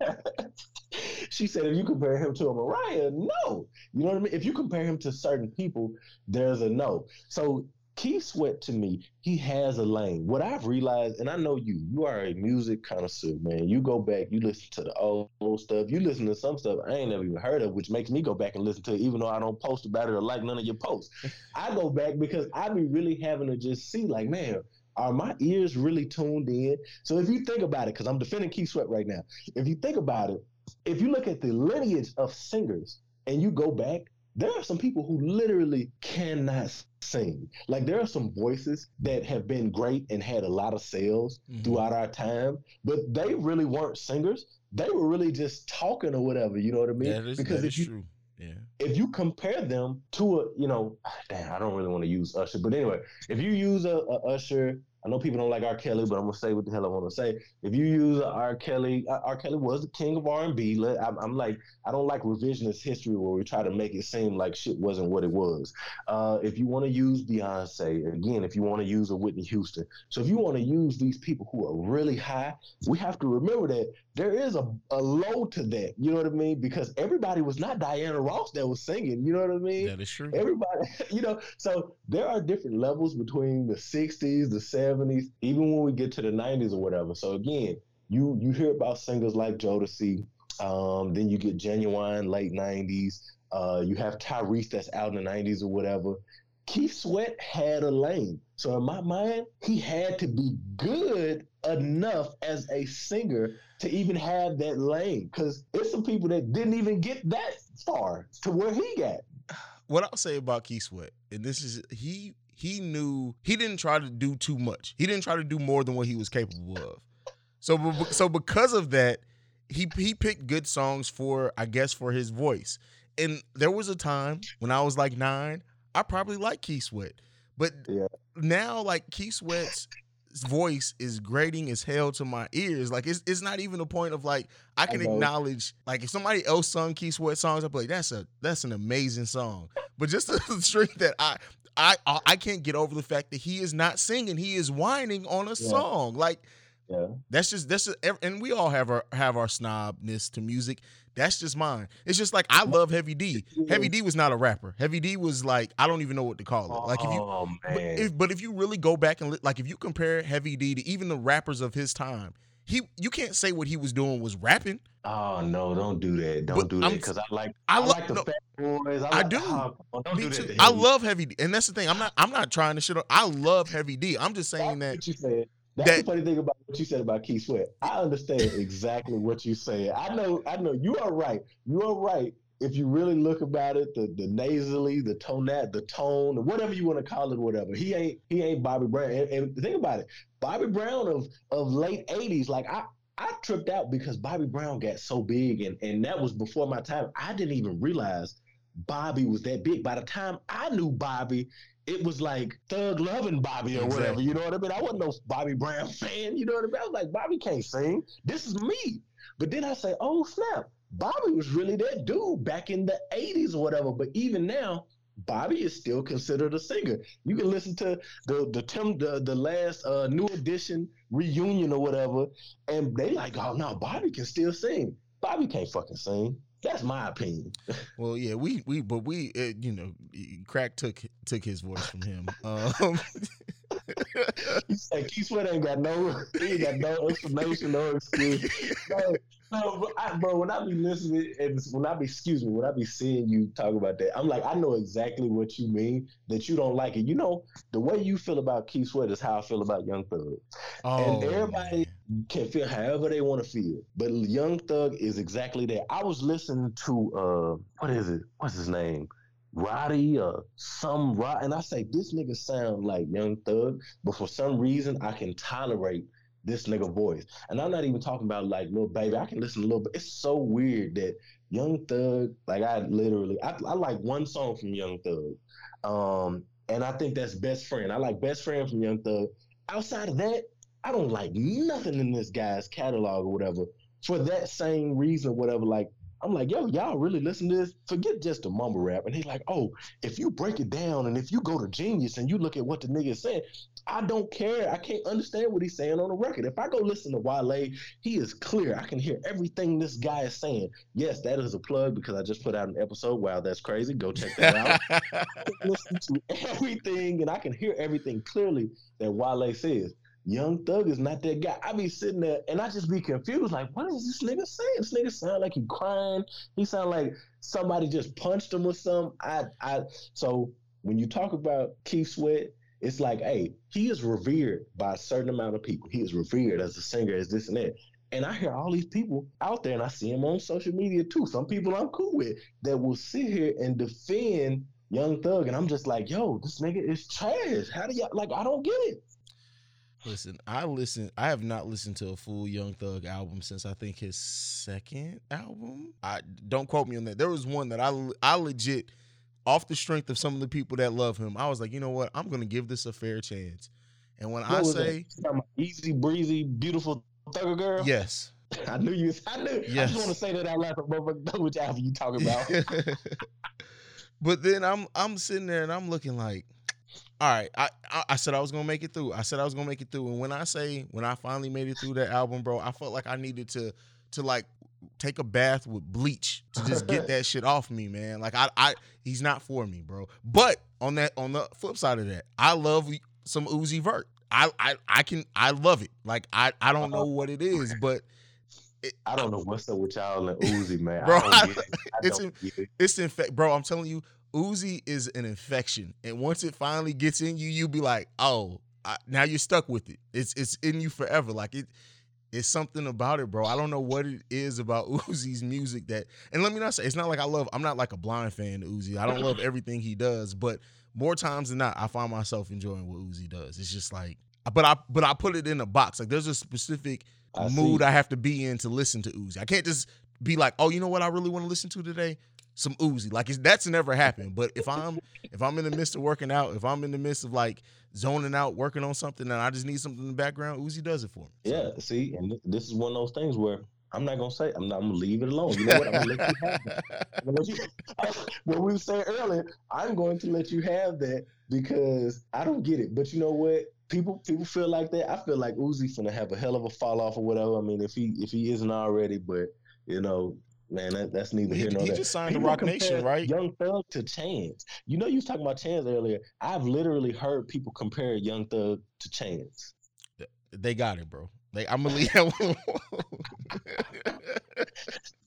S6: she said, if you compare him to a Mariah, no. You know what I mean? If you compare him to certain people, there's a no. So Keith Sweat to me, he has a lane. What I've realized, and I know you, you are a music connoisseur, man. You go back, you listen to the old, old stuff, you listen to some stuff I ain't never even heard of, which makes me go back and listen to it, even though I don't post about it or like none of your posts. I go back because I be really having to just see, like, man, are my ears really tuned in? So if you think about it, because I'm defending Keith Sweat right now, if you think about it, if you look at the lineage of singers and you go back, there are some people who literally cannot sing. Like there are some voices that have been great and had a lot of sales
S1: Mhm.
S6: throughout our time, but they really weren't singers. They were really just talking or whatever. You know what I mean?
S1: That is,
S6: because
S1: that
S6: if
S1: is
S6: you
S1: true. Yeah.
S6: if you compare them to a, you know, damn, I don't really want to use Usher, but anyway, if you use a, a Usher, I know people don't like R. Kelly, but I'm gonna say what the hell I want to say. If you use R. Kelly, uh, R. Kelly was the king of R&B. Let- I'm, I'm like, I don't like revisionist history where we try to make it seem like shit wasn't what it was. Uh, if you want to use Beyonce, again, if you want to use a Whitney Houston, so if you want to use these people who are really high, we have to remember that there is a, a low to that. You know what I mean? Because everybody was not Diana Ross that was singing. You know what I mean?
S1: That is true.
S6: Everybody, you know, so there are different levels between the 60s, the 70s, even when we get to the 90s or whatever. So again, you you hear about singers like Jodeci, um, then you get Ginuwine late 90s. Uh, you have Tyrese that's out in the 90s or whatever. Keith Sweat had a lane. So in my mind, he had to be good enough as a singer to even have that lane. Because it's some people that didn't even get that far to where he got.
S1: what I'll say about Keith Sweat, and this is he he knew he didn't try to do too much. He didn't try to do more than what he was capable of. So so because of that, he he picked good songs for I guess for his voice. And there was a time when I was like nine, I probably liked Keith Sweat, but
S6: Yeah.
S1: now like Keith Sweat's voice is grating as hell to my ears. Like it's it's not even a point of like I can
S6: know.
S1: acknowledge like if somebody else sung Keith Sweat songs, I'd be like, that's a that's an amazing song. But just the strength that I I I I can't get over the fact that he is not singing, he is whining on a song. Like
S6: Yeah.
S1: That's just that's just, and we all have our have our snobness to music. That's just mine. It's just like I love Heavy D. Heavy D was not a rapper. Heavy D was like I don't even know what to call it. Like if you
S6: oh
S1: but if, but if you really go back and li- like if you compare Heavy D to even the rappers of his time, he you can't say what he was doing was rapping.
S6: oh no, don't do that. Don't
S1: But
S6: do that because I like
S1: I
S6: I,
S1: lo-
S6: like the
S1: no,
S6: Fat Boys. I,
S1: I
S6: like,
S1: do.
S6: oh, don't
S1: Me
S6: do that
S1: too.
S6: to
S1: I love Heavy D, and that's the thing. I'm not I'm not trying to shit. on I love Heavy D. I'm just saying that
S6: That's what you said. That's
S1: that-
S6: the funny thing about what you said about Keith Sweat. I understand exactly what you saying. I know, I know you are right. You are right. If you really look about it, the the nasally, the tone, the tone, whatever you want to call it, whatever. He ain't he ain't Bobby Brown. And, and think about it, Bobby Brown of of late '80s. Like I I tripped out because Bobby Brown got so big, and and that was before my time. I didn't even realize Bobby was that big. By the time I knew Bobby, it was like thug loving Bobby or whatever.
S1: Exactly.
S6: You know what I mean? I wasn't no Bobby Brown fan. You know what I mean? I was like, Bobby can't sing. This is me. But then I say, oh snap, Bobby was really that dude back in the '80s or whatever. But even now. Bobby is still considered a singer. You can listen to the the Tim the, the last uh, new edition reunion or whatever, and they like, oh no, Bobby can still sing. Bobby can't fucking sing. That's my opinion.
S1: Well, yeah, we we but we uh, you know crack took took his voice from him. Um,
S6: He said Keith Sweat ain't got no, he ain't got no explanation or excuse. No, no, bro, I, bro, when I be listening and when I be, excuse me, when I be seeing you talk about that, I'm like, I know exactly what you mean. That you don't like it. You know, the way you feel about Keith Sweat is how I feel about Young Thug.
S1: oh,
S6: and everybody
S1: man.
S6: can feel however they want to feel. But Young Thug is exactly that. I was listening to uh what is it? What's his name? Roddy or some Rod, and I say this nigga sound like Young Thug, but for some reason I can tolerate this nigga voice. And I'm not even talking about like Lil Baby. I can listen a little bit. It's so weird that Young Thug, like I literally, I, I like one song from Young Thug, um, and I think that's Best Friend. I like Best Friend from Young Thug. Outside of that, I don't like nothing in this guy's catalog or whatever for that same reason, whatever. Like, I'm like, yo, y'all really listen to this? Forget just the mumble rap. And he's like, oh, if you break it down and if you go to Genius and you look at what the nigga is saying, I don't care. I can't understand what he's saying on the record. If I go listen to Wale, he is clear. I can hear everything this guy is saying. Yes, that is a plug because I just put out an episode. Wow, that's crazy. Go check that out. Listen to everything and I can hear everything clearly that Wale says. Young Thug is not that guy. I be sitting there and I just be confused. Like, what is this nigga saying? This nigga sound like he crying. He sound like somebody just punched him or something. I, I. So when you talk about Keith Sweat, it's like, hey, he is revered by a certain amount of people. He is revered as a singer, as this and that. And I hear all these people out there, and I see them on social media too. Some people I'm cool with that will sit here and defend Young Thug, and I'm just like, yo, this nigga is trash. How do y'all like? I don't get it.
S1: Listen, I listen. I have not listened to a full Young Thug album since I think his second album. I don't quote me on that. There was one that I I legit, off the strength of some of the people that love him, I was like, you know what? I'm gonna give this a fair chance. And when I
S6: What that?
S1: say
S6: You talking about easy breezy, beautiful Thugger girl.
S1: yes,
S6: I knew you. I knew. I just want to say that out loud, but which album you talking about.
S1: but then I'm I'm sitting there and I'm looking like, all right, I, I I said I was gonna make it through. I said I was gonna make it through. And when I say when I finally made it through that album, bro, I felt like I needed to to like take a bath with bleach to just get that shit off me, man. Like I I he's not for me, bro. But on that on the flip side of that, I love some Uzi Vert. I I I can I love it. Like I I don't know what it is, but
S6: I don't know what's up with y'all and Uzi, man.
S1: Bro,
S6: I it.
S1: It's
S6: get it.
S1: it's infect, bro. I'm telling you, Uzi is an infection, and once it finally gets in you, you'll be like, oh, I, now you're stuck with it. It's it's in you forever. Like it, it's something about it, bro. I don't know what it is about Uzi's music that, and let me not say it's not like I love. I'm not like a blind fan of Uzi. I don't love everything he does, but more times than not, I find myself enjoying what Uzi does. It's just like, but I but I put it in a box. Like there's a specific
S6: I
S1: mood
S6: see.
S1: I have to be in to listen to Uzi. I can't just be like, oh, you know what I really want to listen to today? Some Uzi. Like that's never happened. But if I'm if I'm in the midst of working out, if I'm in the midst of like zoning out, working on something, and I just need something in the background, Uzi does it for me.
S6: Yeah, see, and this is one of those things where I'm not gonna say I'm not I'm gonna leave it alone. You know what? I'm gonna let you have you, what we were saying earlier, I'm going to let you have that because I don't get it. But you know what? people people feel like that. I feel like Uzi's gonna have a hell of a fall off or whatever. I mean, if he if he isn't already, but you know, man, that, that's neither
S1: He-
S6: here nor
S1: he
S6: there.
S1: just signed to
S6: People
S1: Roc Nation, right?
S6: Young Thug to Chance. You know, you was talking about Chance earlier. I've literally heard people compare Young Thug to Chance.
S1: They got it, bro. They, I'm gonna leave that one.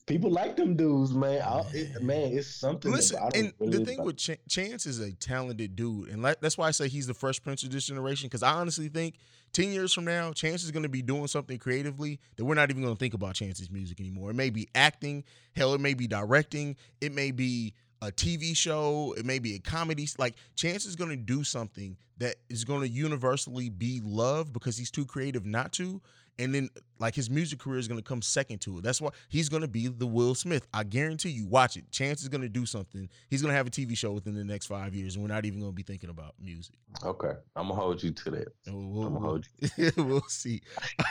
S6: People like them dudes, man. I, it, man, it's something.
S1: Listen,
S6: about him,
S1: and the thing
S6: like-
S1: with Ch- Chance is a talented dude, and like, that's why I say he's the Fresh Prince of this generation. Because I honestly think ten years from now, Chance is going to be doing something creatively that we're not even going to think about Chance's music anymore. It may be acting, hell, it may be directing, it may be a TV show, it may be a comedy. Like Chance is going to do something that is going to universally be loved because he's too creative not to. And then, like his music career is going to come second to it. That's why he's going to be the Will Smith. I guarantee you. Watch it. Chance is going to do something. He's going to have a TV show within the next five years, and we're not even going to be thinking about music.
S6: Okay, I'm gonna hold you to that.
S1: We'll,
S6: I'm gonna hold
S1: we'll see.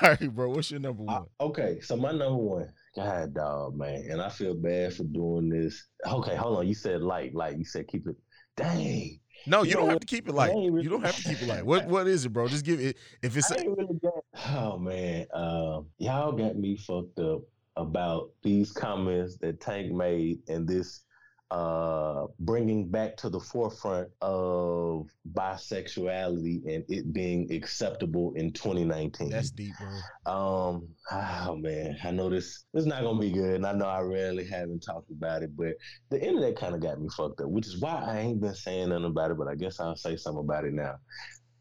S1: All right, bro. What's your number
S6: Uh,
S1: one?
S6: okay, so my number one, God, dog, man, and I feel bad for doing this. Okay, hold on. You said light, light. You said keep it. Dang,
S1: No,
S6: you
S1: you
S6: know
S1: don't have to keep it light.
S6: really-
S1: You don't have to keep it light. What What is it, bro? Just give it. If it's
S6: ain't really got. Oh man, um, y'all got me fucked up about these comments that Tank made and this uh bringing back to the forefront of bisexuality and it being acceptable in 2019.
S1: that's deep, bro.
S6: Um, oh man, I know this this is not gonna be good, and I know I rarely haven't talked about it, but the internet kind of got me fucked up, which is why I ain't been saying nothing about it. But I guess I'll say something about it now.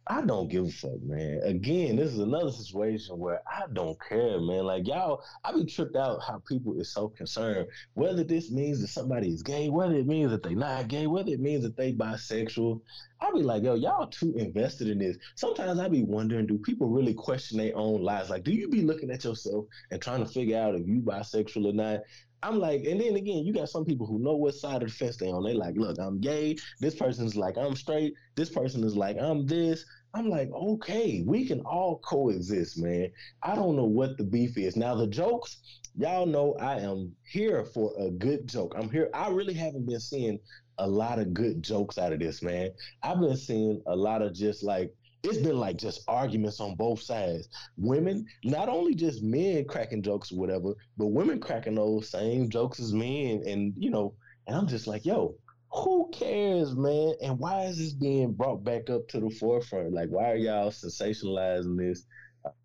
S6: I don't give a fuck, man. Again, this is another situation where I don't care, man. Like y'all, I be tripped out how people is so concerned whether this means that somebody is gay, whether it means that they not gay, whether it means that they bisexual. I be like, yo, y'all too invested in this. Sometimes I be wondering, do people really question their own lives? Like, do you be looking at yourself and trying to figure out if you bisexual or not? I'm like, and then again, you got some people who know what side of the fence they on. They like, look, I'm gay. This person's like, I'm straight. This person is like, I'm this. I'm like, okay, we can all coexist, man. I don't know what the beef is. Now the jokes, y'all know I am here for a good joke. I'm here. I really haven't been seeing a lot of good jokes out of this, man. I've been seeing a lot of just like it's been like just arguments on both sides. Women, not only just men cracking jokes or whatever, but women cracking those same jokes as men, and you know, and I'm just like, yo, who cares, man? And why is this being brought back up to the forefront? Like, why are y'all sensationalizing this?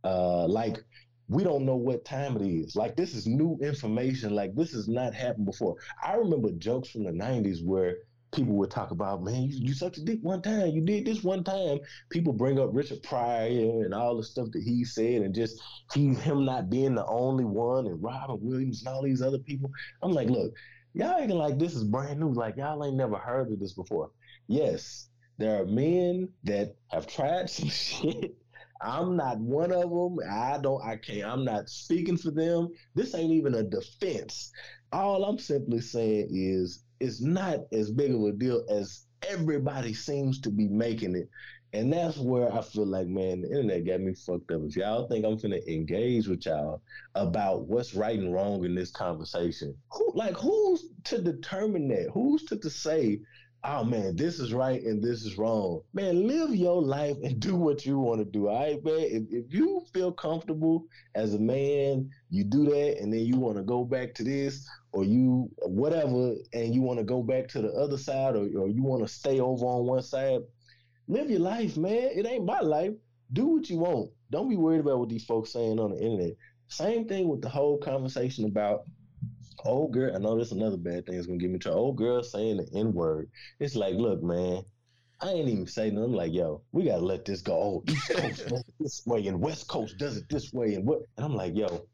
S6: Uh, like, we don't know what time it is. Like, this is new information. Like, this has not happened before. I remember jokes from the '90s where people would talk about, man, you, you sucked a dick one time, you did this one time. People bring up Richard Pryor and all the stuff that he said, and just he him not being the only one, and Robin Williams and all these other people. I'm like, look, y'all acting like this is brand new, like y'all ain't never heard of this before. Yes, there are men that have tried some shit. I'm not one of them. I don't. I can't. I'm not speaking for them. This ain't even a defense. All I'm simply saying is it's not as big of a deal as everybody seems to be making it. And that's where I feel like, man, the internet got me fucked up. If y'all think I'm finna engage with y'all about what's right and wrong in this conversation, who like who's to determine that? Who's to, to say, oh man, this is right and this is wrong? Man, live your life and do what you want to do. All right, man. If, if you feel comfortable as a man, you do that, and then you want to go back to this or you whatever, and you want to go back to the other side, or, or you want to stay over on one side, live your life, man. It ain't my life. Do what you want. Don't be worried about what these folks saying on the internet. Same thing with the whole conversation about old girl. I know that's another bad thing that's gonna get me to old oh, girl saying the N word. It's like, look, man, I ain't even saying nothing. I'm like, yo, we gotta let this go. Oh, East Coast does it this way, and West Coast does it this way, and what? And I'm like, yo,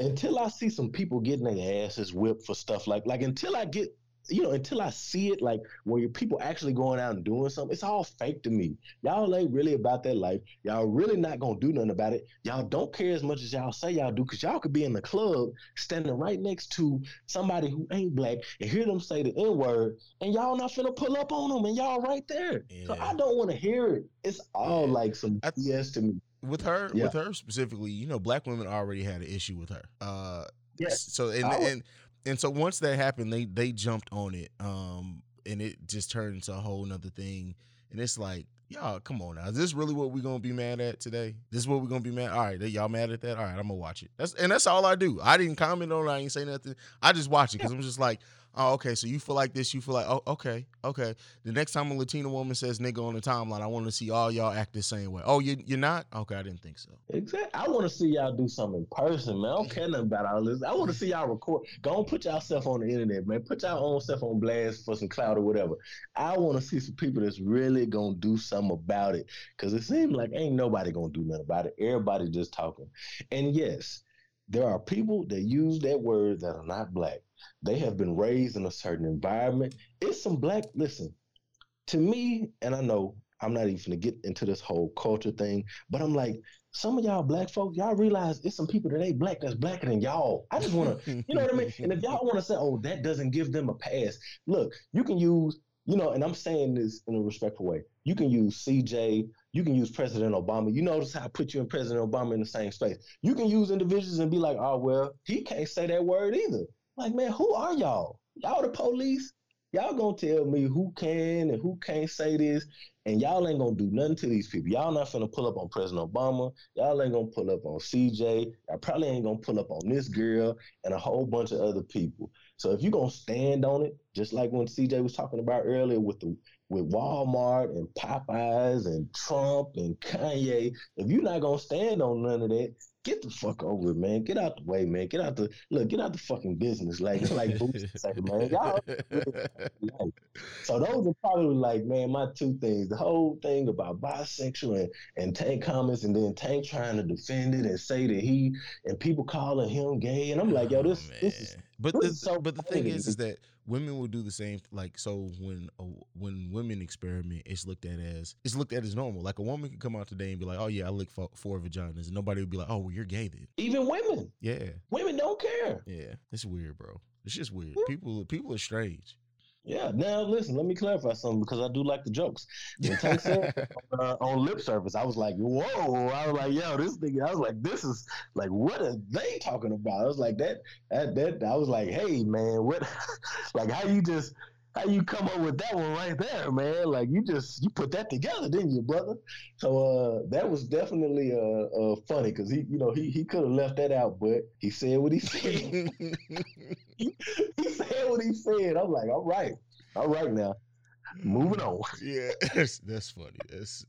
S6: until I see some people getting their asses whipped for stuff like like until I get you know until I see it like where your people actually going out and doing something, it's all fake to me. Y'all ain't really about that life. Y'all really not gonna do nothing about it. Y'all don't care as much as y'all say y'all do, cause y'all could be in the club standing right next to somebody who ain't black and hear them say the N word, and y'all not finna pull up on them, and y'all right there. So I don't want to hear it. It's all like some BS to me.
S1: with her
S6: Yeah.
S1: with her specifically you know black women already had an issue with her uh
S6: Yes.
S1: so and and and so once that happened they they jumped on it um and it just turned into a whole nother thing and it's like Y'all, come on now. Is this really what we're gonna be mad at today? This is what we're gonna be mad. All right, y'all mad at that? All right, I'm gonna watch it. That's and that's all I do. I didn't comment on it. I ain't say nothing. I just watch it because I'm just like, oh, okay. So you feel like this? You feel like, oh, okay, okay. The next time a Latina woman says nigga on the timeline, I want to see all y'all act the same way. Oh, you you're not? Okay, I didn't think so.
S6: Exactly. I want to see y'all do something in person, man. I don't care nothing about all this. I want to see y'all record. Go and put yourself on the internet, man. Put your own stuff on blast for some cloud or whatever. I want to see some people that's really gonna do something about it. Cause it seems like ain't nobody gonna do nothing about it. Everybody just talking. And yes, there are people that use that word that are not black. They have been raised in a certain environment. It's some black. Listen, to me, and I know I'm not even gonna get into this whole culture thing, but I'm like, some of y'all black folks, y'all realize it's some people that ain't black that's blacker than y'all. I just wanna, you know what I mean? And if y'all wanna say, oh, that doesn't give them a pass, look, you can use, you know, and I'm saying this in a respectful way. You can use CJ, you can use President Obama. You notice how I put you and President Obama in the same space. You can use individuals and be like, oh well, he can't say that word either. Like, man, who are y'all? Y'all the police? Y'all gonna tell me who can and who can't say this, and y'all ain't gonna do nothing to these people. Y'all not gonna pull up on President Obama. Y'all ain't gonna pull up on CJ. Y'all probably ain't gonna pull up on this girl and a whole bunch of other people. So if you're gonna stand on it, just like when CJ was talking about earlier with the with Walmart and Popeyes and Trump and Kanye, if you're not gonna stand on none of that, get the fuck over it, man. Get out the way, man. Get out the look. Get out the fucking business, like like Boots say, man. Y'all. So those are probably like, man, my two things. The whole thing about bisexual and, and Tank comments, and then Tank trying to defend it and say that he and people calling him gay, and I'm like, yo, this
S1: Oh,
S6: this is.
S1: Oh, but
S6: this
S1: the,
S6: is so
S1: but the thing is, is that women will do the same. Like so, when uh, when women experiment, it's looked at as it's looked at as normal. Like a woman could come out today and be like, "Oh yeah, I lick four, four vaginas," and nobody would be like, "Oh, well, you're gay then."
S6: even women,
S1: Yeah,
S6: women don't care.
S1: yeah, it's weird, bro. It's just weird. People people are strange.
S6: Yeah. Now listen, let me clarify something because I do like the jokes. When Tank said uh, on lip service, I was like, whoa! I was like, yo, this thing. I was like, this is like, what are they talking about? I was like, that, that, that. I was like, hey, man, what? like, how you just, how you come up with that one right there, man? Like, you just, you put that together, didn't you, brother? So uh, that was definitely uh, uh funny because he, you know, he he could have left that out, but he said what he said. he said what he said. I'm like, all right, all right now, moving on.
S1: yeah, that's, that's funny. That's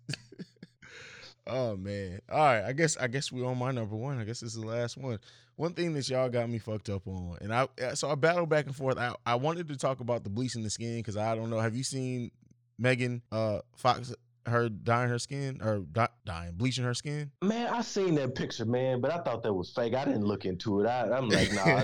S1: oh man. All right, I guess I guess we're on my number one. I guess this is the last one. One thing that y'all got me fucked up on, and I so I battled back and forth. I, I wanted to talk about the bleaching the skin because I don't know. Have you seen Megan uh Fox? Her dyeing her skin or di- dying bleaching her skin.
S6: Man, I seen that picture, man, but I thought that was fake. I didn't look into it. I, I'm like, nah,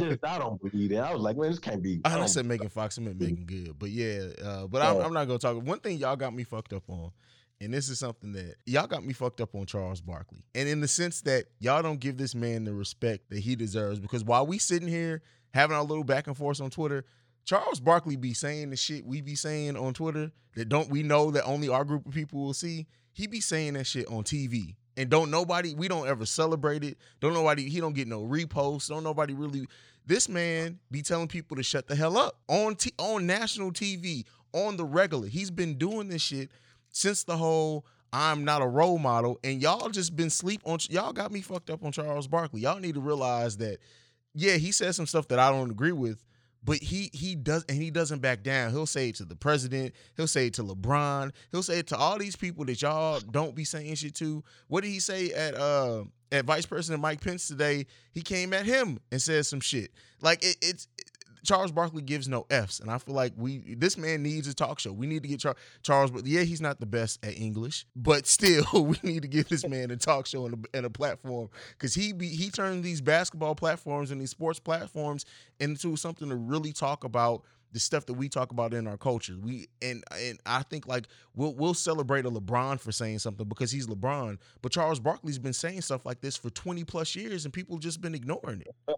S6: I, I don't believe it. I was like, man, this can't be.
S1: I
S6: don't-
S1: said Megan Fox. I meant Meagan Good, but yeah. Uh, but I'm, I'm not gonna talk. One thing y'all got me fucked up on, and this is something that y'all got me fucked up on Charles Barkley, and in the sense that y'all don't give this man the respect that he deserves. Because while we sitting here having our little back and forth on Twitter, Charles Barkley be saying the shit we be saying on Twitter that don't we know that only our group of people will see. He be saying that shit on TV. And don't nobody, we don't ever celebrate it. Don't nobody, he don't get no reposts. Don't nobody really. This man be telling people to shut the hell up on t- on national TV on the regular. He's been doing this shit since the whole I'm not a role model, and y'all just been sleep on. Y'all got me fucked up on Charles Barkley. Y'all need to realize that, yeah, he says some stuff that I don't agree with, but he he does and he doesn't back down. He'll say it to the president. He'll say it to LeBron. He'll say it to all these people that y'all don't be saying shit to. What did he say at uh at Vice President Mike Pence today? He came at him and said some shit. Like it, it's Charles Barkley gives no F's, and I feel like we this man needs a talk show. We need to get Char- Charles, yeah, he's not the best at English, but still, we need to give this man a talk show and a, and a platform because he be he turned these basketball platforms and these sports platforms into something to really talk about the stuff that we talk about in our culture. We and and I think like we'll we'll celebrate a LeBron for saying something because he's LeBron, but Charles Barkley's been saying stuff like this for 20 plus years and people just been ignoring it.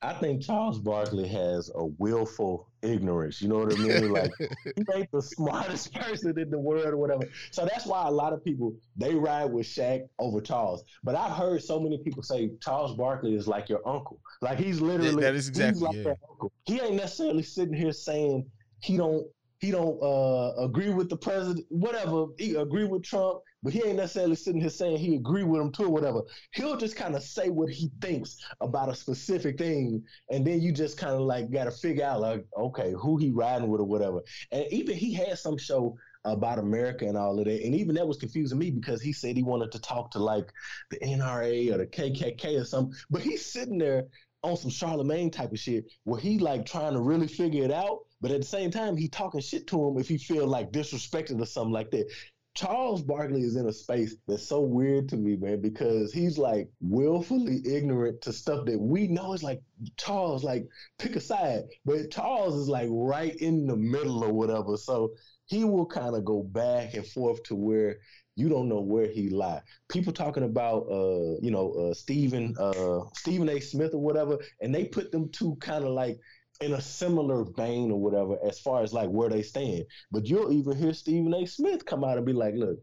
S6: I think Charles Barkley has a willful ignorance. You know what I mean? Like he ain't the smartest person in the world or whatever. So that's why a lot of people they ride with Shaq over Charles. But I've heard so many people say Charles Barkley is like your uncle. Like he's literally
S1: that is exactly,
S6: like
S1: yeah.
S6: that uncle. He ain't necessarily sitting here saying he don't he don't uh, agree with the president, whatever. He agree with Trump, but he ain't necessarily sitting here saying he agree with him too, or whatever. He'll just kind of say what he thinks about a specific thing, and then you just kind of like got to figure out like, okay, who he riding with or whatever. And even he had some show about America and all of that, and even that was confusing me because he said he wanted to talk to like the NRA or the KKK or something, but he's sitting there on some Charlemagne type of shit where he like trying to really figure it out, but at the same time he talking shit to him if he feel like disrespected or something like that. Charles Barkley is in a space that's so weird to me, man, because he's like willfully ignorant to stuff that we know is like Charles, like pick a side, but Charles is like right in the middle or whatever. So he will kind of go back and forth to where you don't know where he lie. People talking about uh, you know, uh Stephen uh Stephen A. Smith or whatever, and they put them two kind of like in a similar vein or whatever as far as like where they stand. But you'll even hear Stephen A. Smith come out and be like, look,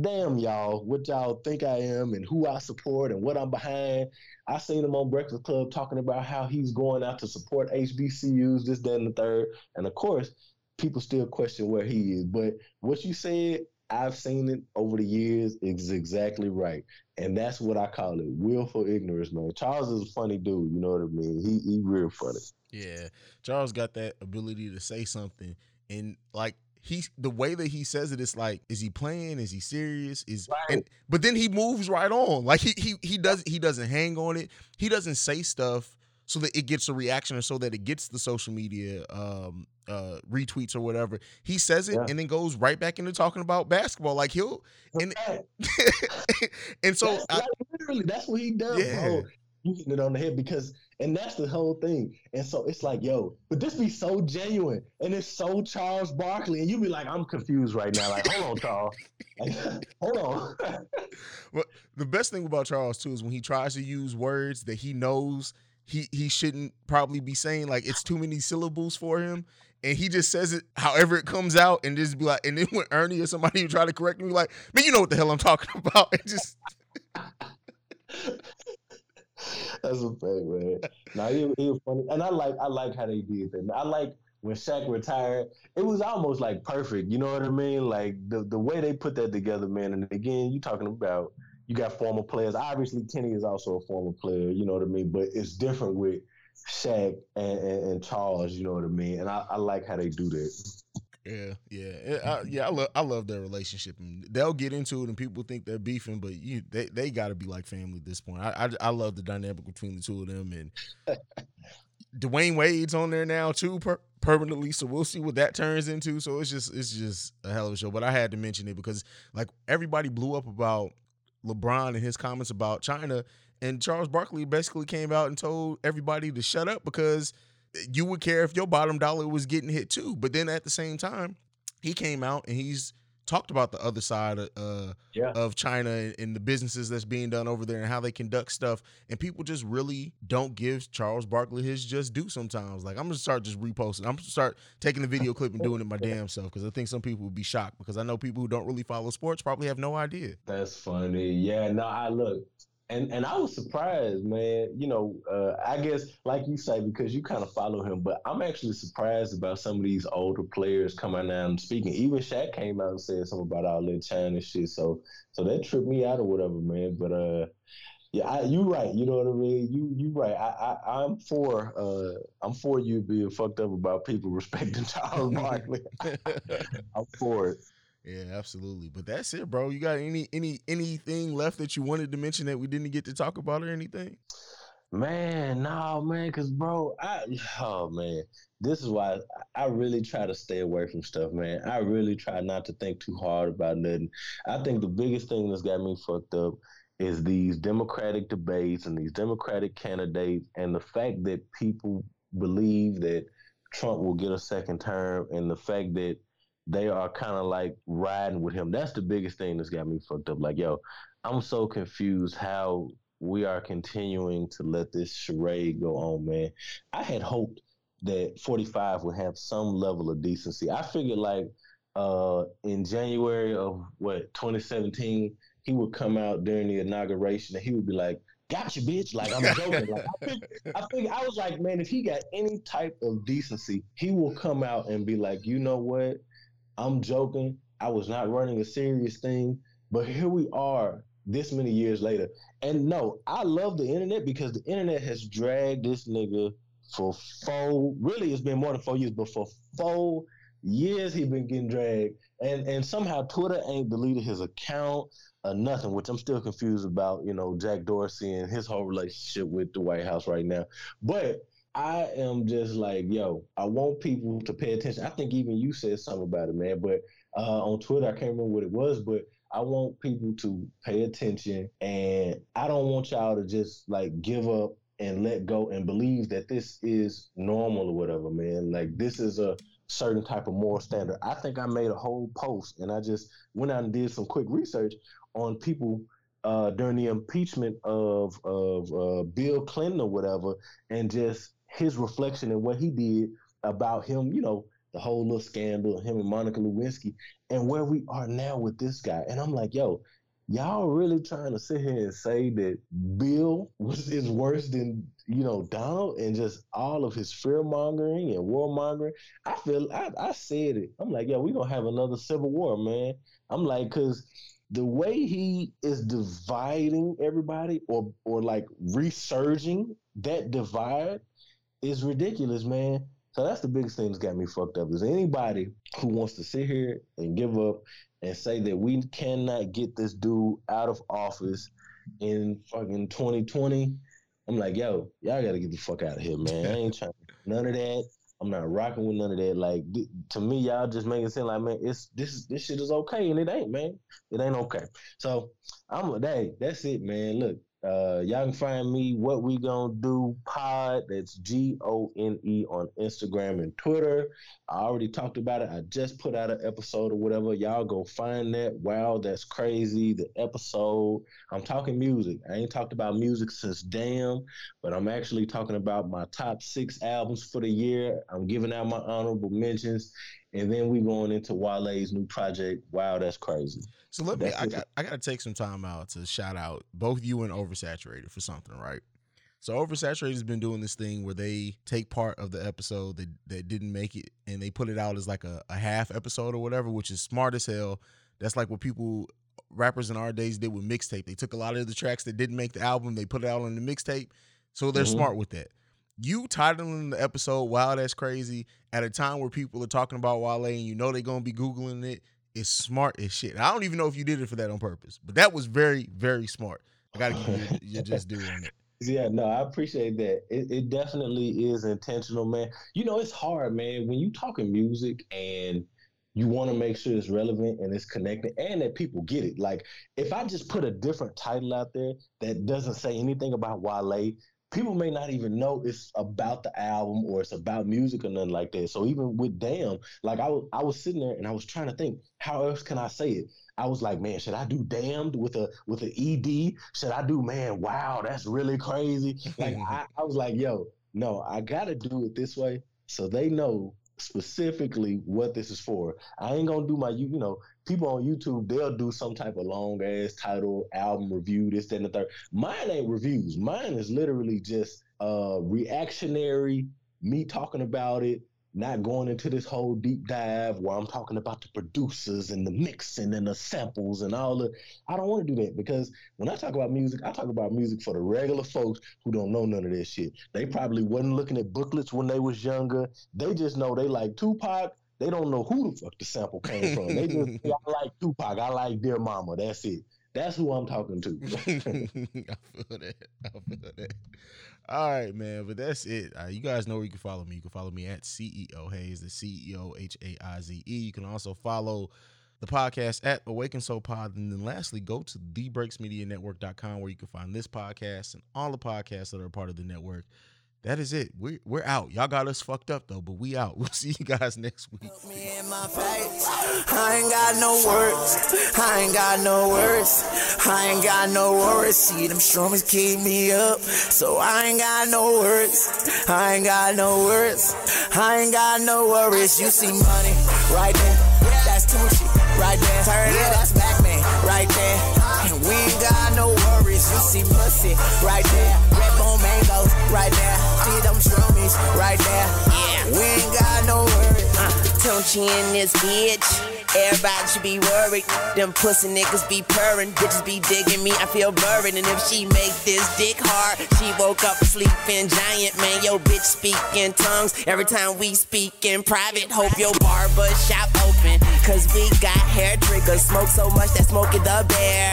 S6: damn y'all, what y'all think I am and who I support and what I'm behind. I seen him on Breakfast Club talking about how he's going out to support HBCUs, this, that, and the third. And of course, people still question where he is. But what you said, I've seen it over the years is exactly right. And that's what I call it. Willful ignorance, man. Charles is a funny dude, you know what I mean? He he real funny.
S1: Yeah. Charles got that ability to say something and like he the way that he says it, it is like is he playing is he serious is
S6: Right.
S1: and but then he moves right on like he he he does he doesn't hang on it he doesn't say stuff so that it gets a reaction or so that it gets the social media um uh retweets or whatever he says it
S6: Yeah.
S1: and then goes right back into talking about basketball like he'll and and so
S6: that's,
S1: I,
S6: literally, that's what he does,
S1: Yeah.
S6: bro. You hitting it on the head because, and that's the whole thing. And so it's like, yo, but this be so genuine, and it's so Charles Barkley, and you be like, I'm confused right now. Like, hold on, Charles. Like, hold on.
S1: Well, the best thing about Charles too is when he tries to use words that he knows he he shouldn't probably be saying, like it's too many syllables for him, and he just says it however it comes out, and just be like, and then when Ernie or somebody try to correct me, like, man, you know what the hell I'm talking about, and just
S6: That's a fact, man. Now he, he was funny, and I like I like how they did that. I like when Shaq retired. It was almost like perfect. You know what I mean? Like the the way they put that together, man. And again, you talking about you got former players. Obviously, Kenny is also a former player. You know what I mean? But it's different with Shaq and, and, and Charles. You know what I mean? And I, I like how they do that.
S1: yeah, yeah, I, yeah. I love I love their relationship, and they'll get into it, and people think they're beefing, but you they they got to be like family at this point. I, I I love the dynamic between the two of them, and Dwyane Wade's on there now too per- permanently, so we'll see what that turns into. So it's just it's just a hell of a show. But I had to mention it because like everybody blew up about LeBron and his comments about China, and Charles Barkley basically came out and told everybody to shut up because you would care if your bottom dollar was getting hit too. But then at the same time, he came out and he's talked about the other side of, uh,
S6: Yeah.
S1: of China and, and the businesses that's being done over there and how they conduct stuff. And people just really don't give Charles Barkley his just due sometimes. Like I'm gonna start just reposting. I'm gonna start taking the video clip and doing it my damn self because I think some people would be shocked because I know people who don't really follow sports probably have no idea.
S6: That's funny. Yeah, no, I look. And and I was surprised, man. You know, uh, I guess like you say, because you kind of follow him, but I'm actually surprised about some of these older players coming out and speaking. Even Shaq came out and said something about all that China shit. So so that tripped me out or whatever, man. But uh yeah, I, you right. You know what I mean. You you right. I, I I'm for uh I'm for you being fucked up about people respecting Charles Barkley. I'm for it.
S1: Yeah, absolutely. But that's it, bro. You got any any anything left that you wanted to mention that we didn't get to talk about or anything?
S6: Man, no, man, cause bro, I oh man, this is why I really try to stay away from stuff, man. I really try not to think too hard about nothing. I think the biggest thing that's got me fucked up is these Democratic debates and these Democratic candidates, and the fact that people believe that Trump will get a second term, and the fact that they are kind of like riding with him. That's the biggest thing that's got me fucked up. Like, yo, I'm so confused how we are continuing to let this charade go on, man. I had hoped that 45 would have some level of decency. I figured like uh in January of what 2017, he would come out during the inauguration and he would be like, gotcha, bitch. Like I'm joking. like I I think I was like, man, if he got any type of decency, he will come out and be like, you know what? I'm joking. I was not running a serious thing, but here we are this many years later. And no, I love the internet because the internet has dragged this nigga for four, really it's been more than four years, but for four years he been getting dragged. And and somehow Twitter ain't deleted his account or nothing, which I'm still confused about, you know, Jack Dorsey and his whole relationship with the White House right now. But I am just like, yo, I want people to pay attention. I think even you said something about it, man. But uh, on Twitter, I can't remember what it was, but I want people to pay attention and I don't want y'all to just like give up and let go and believe that this is normal or whatever, man. Like this is a certain type of moral standard. I think I made a whole post and I just went out and did some quick research on people uh, during the impeachment of of uh, Bill Clinton or whatever, and just his reflection and what he did about him, you know, the whole little scandal, him and Monica Lewinsky, and where we are now with this guy. And I'm like, yo, y'all really trying to sit here and say that Bill was is worse than you know Donald and just all of his fear mongering and war mongering. I feel I, I said it. I'm like, yo, we gonna have another civil war, man. I'm like, cause the way he is dividing everybody or or like resurging that divide is ridiculous, man. So that's the biggest thing that's got me fucked up. Is anybody who wants to sit here and give up and say that we cannot get this dude out of office in fucking 2020? I'm like, yo, y'all got to get the fuck out of here, man. I ain't trying none of that. I'm not rocking with none of that. Like th- to me, y'all just making it seem like, man, it's this this shit is okay, and it ain't, man. It ain't okay. So I'm like, hey, that's it, man. Look, uh, y'all can find me What We Gone Do pod. That's G O N E on Instagram and Twitter. I already talked about it. I just put out an episode or whatever. Y'all go find that. Wow, that's crazy. The episode. I'm talking music. I ain't talked about music since damn, but I'm actually talking about my top six albums for the year. I'm giving out my honorable mentions, and then we going into Wale's new project. Wow, that's crazy.
S1: So let me.
S6: That's
S1: I
S6: it.
S1: got. I got to take some time out to shout out both you and Oversaturated for something, right? So Oversaturated has been doing this thing where they take part of the episode that that didn't make it and they put it out as like a, a half episode or whatever, which is smart as hell. That's like what people rappers in our days did with mixtape. They took a lot of the tracks that didn't make the album, they put it out on the mixtape. So they're
S6: Mhm.
S1: smart with that. You titling the episode "Wow, that's crazy" at a time where people are talking about Wale and you know they're gonna be googling it. It's smart as shit. I don't even know if you did it for that on purpose, but that was very, very smart. I gotta give you your just doing it.
S6: Yeah, no, I appreciate that. It, it definitely is intentional, man. You know, it's hard, man, when you talking music and you want to make sure it's relevant and it's connected and that people get it. Like, if I just put a different title out there that doesn't say anything about Wale, people may not even know it's about the album or it's about music or nothing like that. So even with Damn, like I was, I was sitting there and I was trying to think, how else can I say it? I was like, man, should I do damned with a with an ed? Should I do man? Wow, that's really crazy. Like I, I was like, yo, no, I gotta do it this way so they know specifically what this is for. I ain't gonna do my you you know people on YouTube they'll do some type of long ass title album review this that and the third. Mine ain't reviews. Mine is literally just uh reactionary me talking about it not going into this whole deep dive where I'm talking about the producers and the mixing and the samples and all the. I don't want to do that because when I talk about music, I talk about music for the regular folks who don't know none of this shit. They probably wasn't looking at booklets when they was younger. They just know they like Tupac. They don't know who the fuck the sample came from. They just say, I like Tupac. I like Dear Mama. That's it. That's who I'm talking to.
S1: I feel that. I feel that. All right, man. But that's it. Uh, you guys know where you can follow me. You can follow me at CEO Haize, the C E O H A I Z E. You can also follow the podcast at Awakened Soul Pod. And then lastly, go to thebreaksmedianetwork.com where you can find this podcast and all the podcasts that are part of the network. That is it. We're, we're out. Y'all got us fucked up, though, but we out. We'll see you guys next week.
S5: I ain't got no words. I ain't got no words. I ain't got no. See them keep me up. So I ain't got no words. I ain't got no words. I ain't got no worries. You see money right there. That's right there. Yeah, that's Batman right there. And we ain't got no worries. this juicy pussy right there. Right there. See them shroomies right there. Yeah, we ain't got no worries. Uh, Tunchi in this bitch. Everybody should be worried. Them pussy niggas be purring. Bitches be digging me. I feel buried. And if she make this dick hard, she woke up sleeping giant. Man, yo bitch speak in tongues. Every time we speak in private, hope your barber shop open. Cause we got hair triggers. Smoke so much that smoking the bear.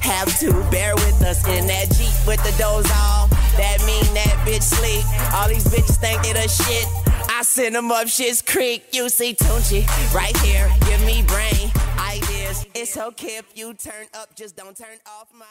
S5: Have to bear with us in that Jeep with the doors off. That mean that bitch sleep. All these bitches think they the shit. I send them up shit's creek. You see Tunchi right here. Give me brain ideas. It's okay if you turn up, just don't turn off my.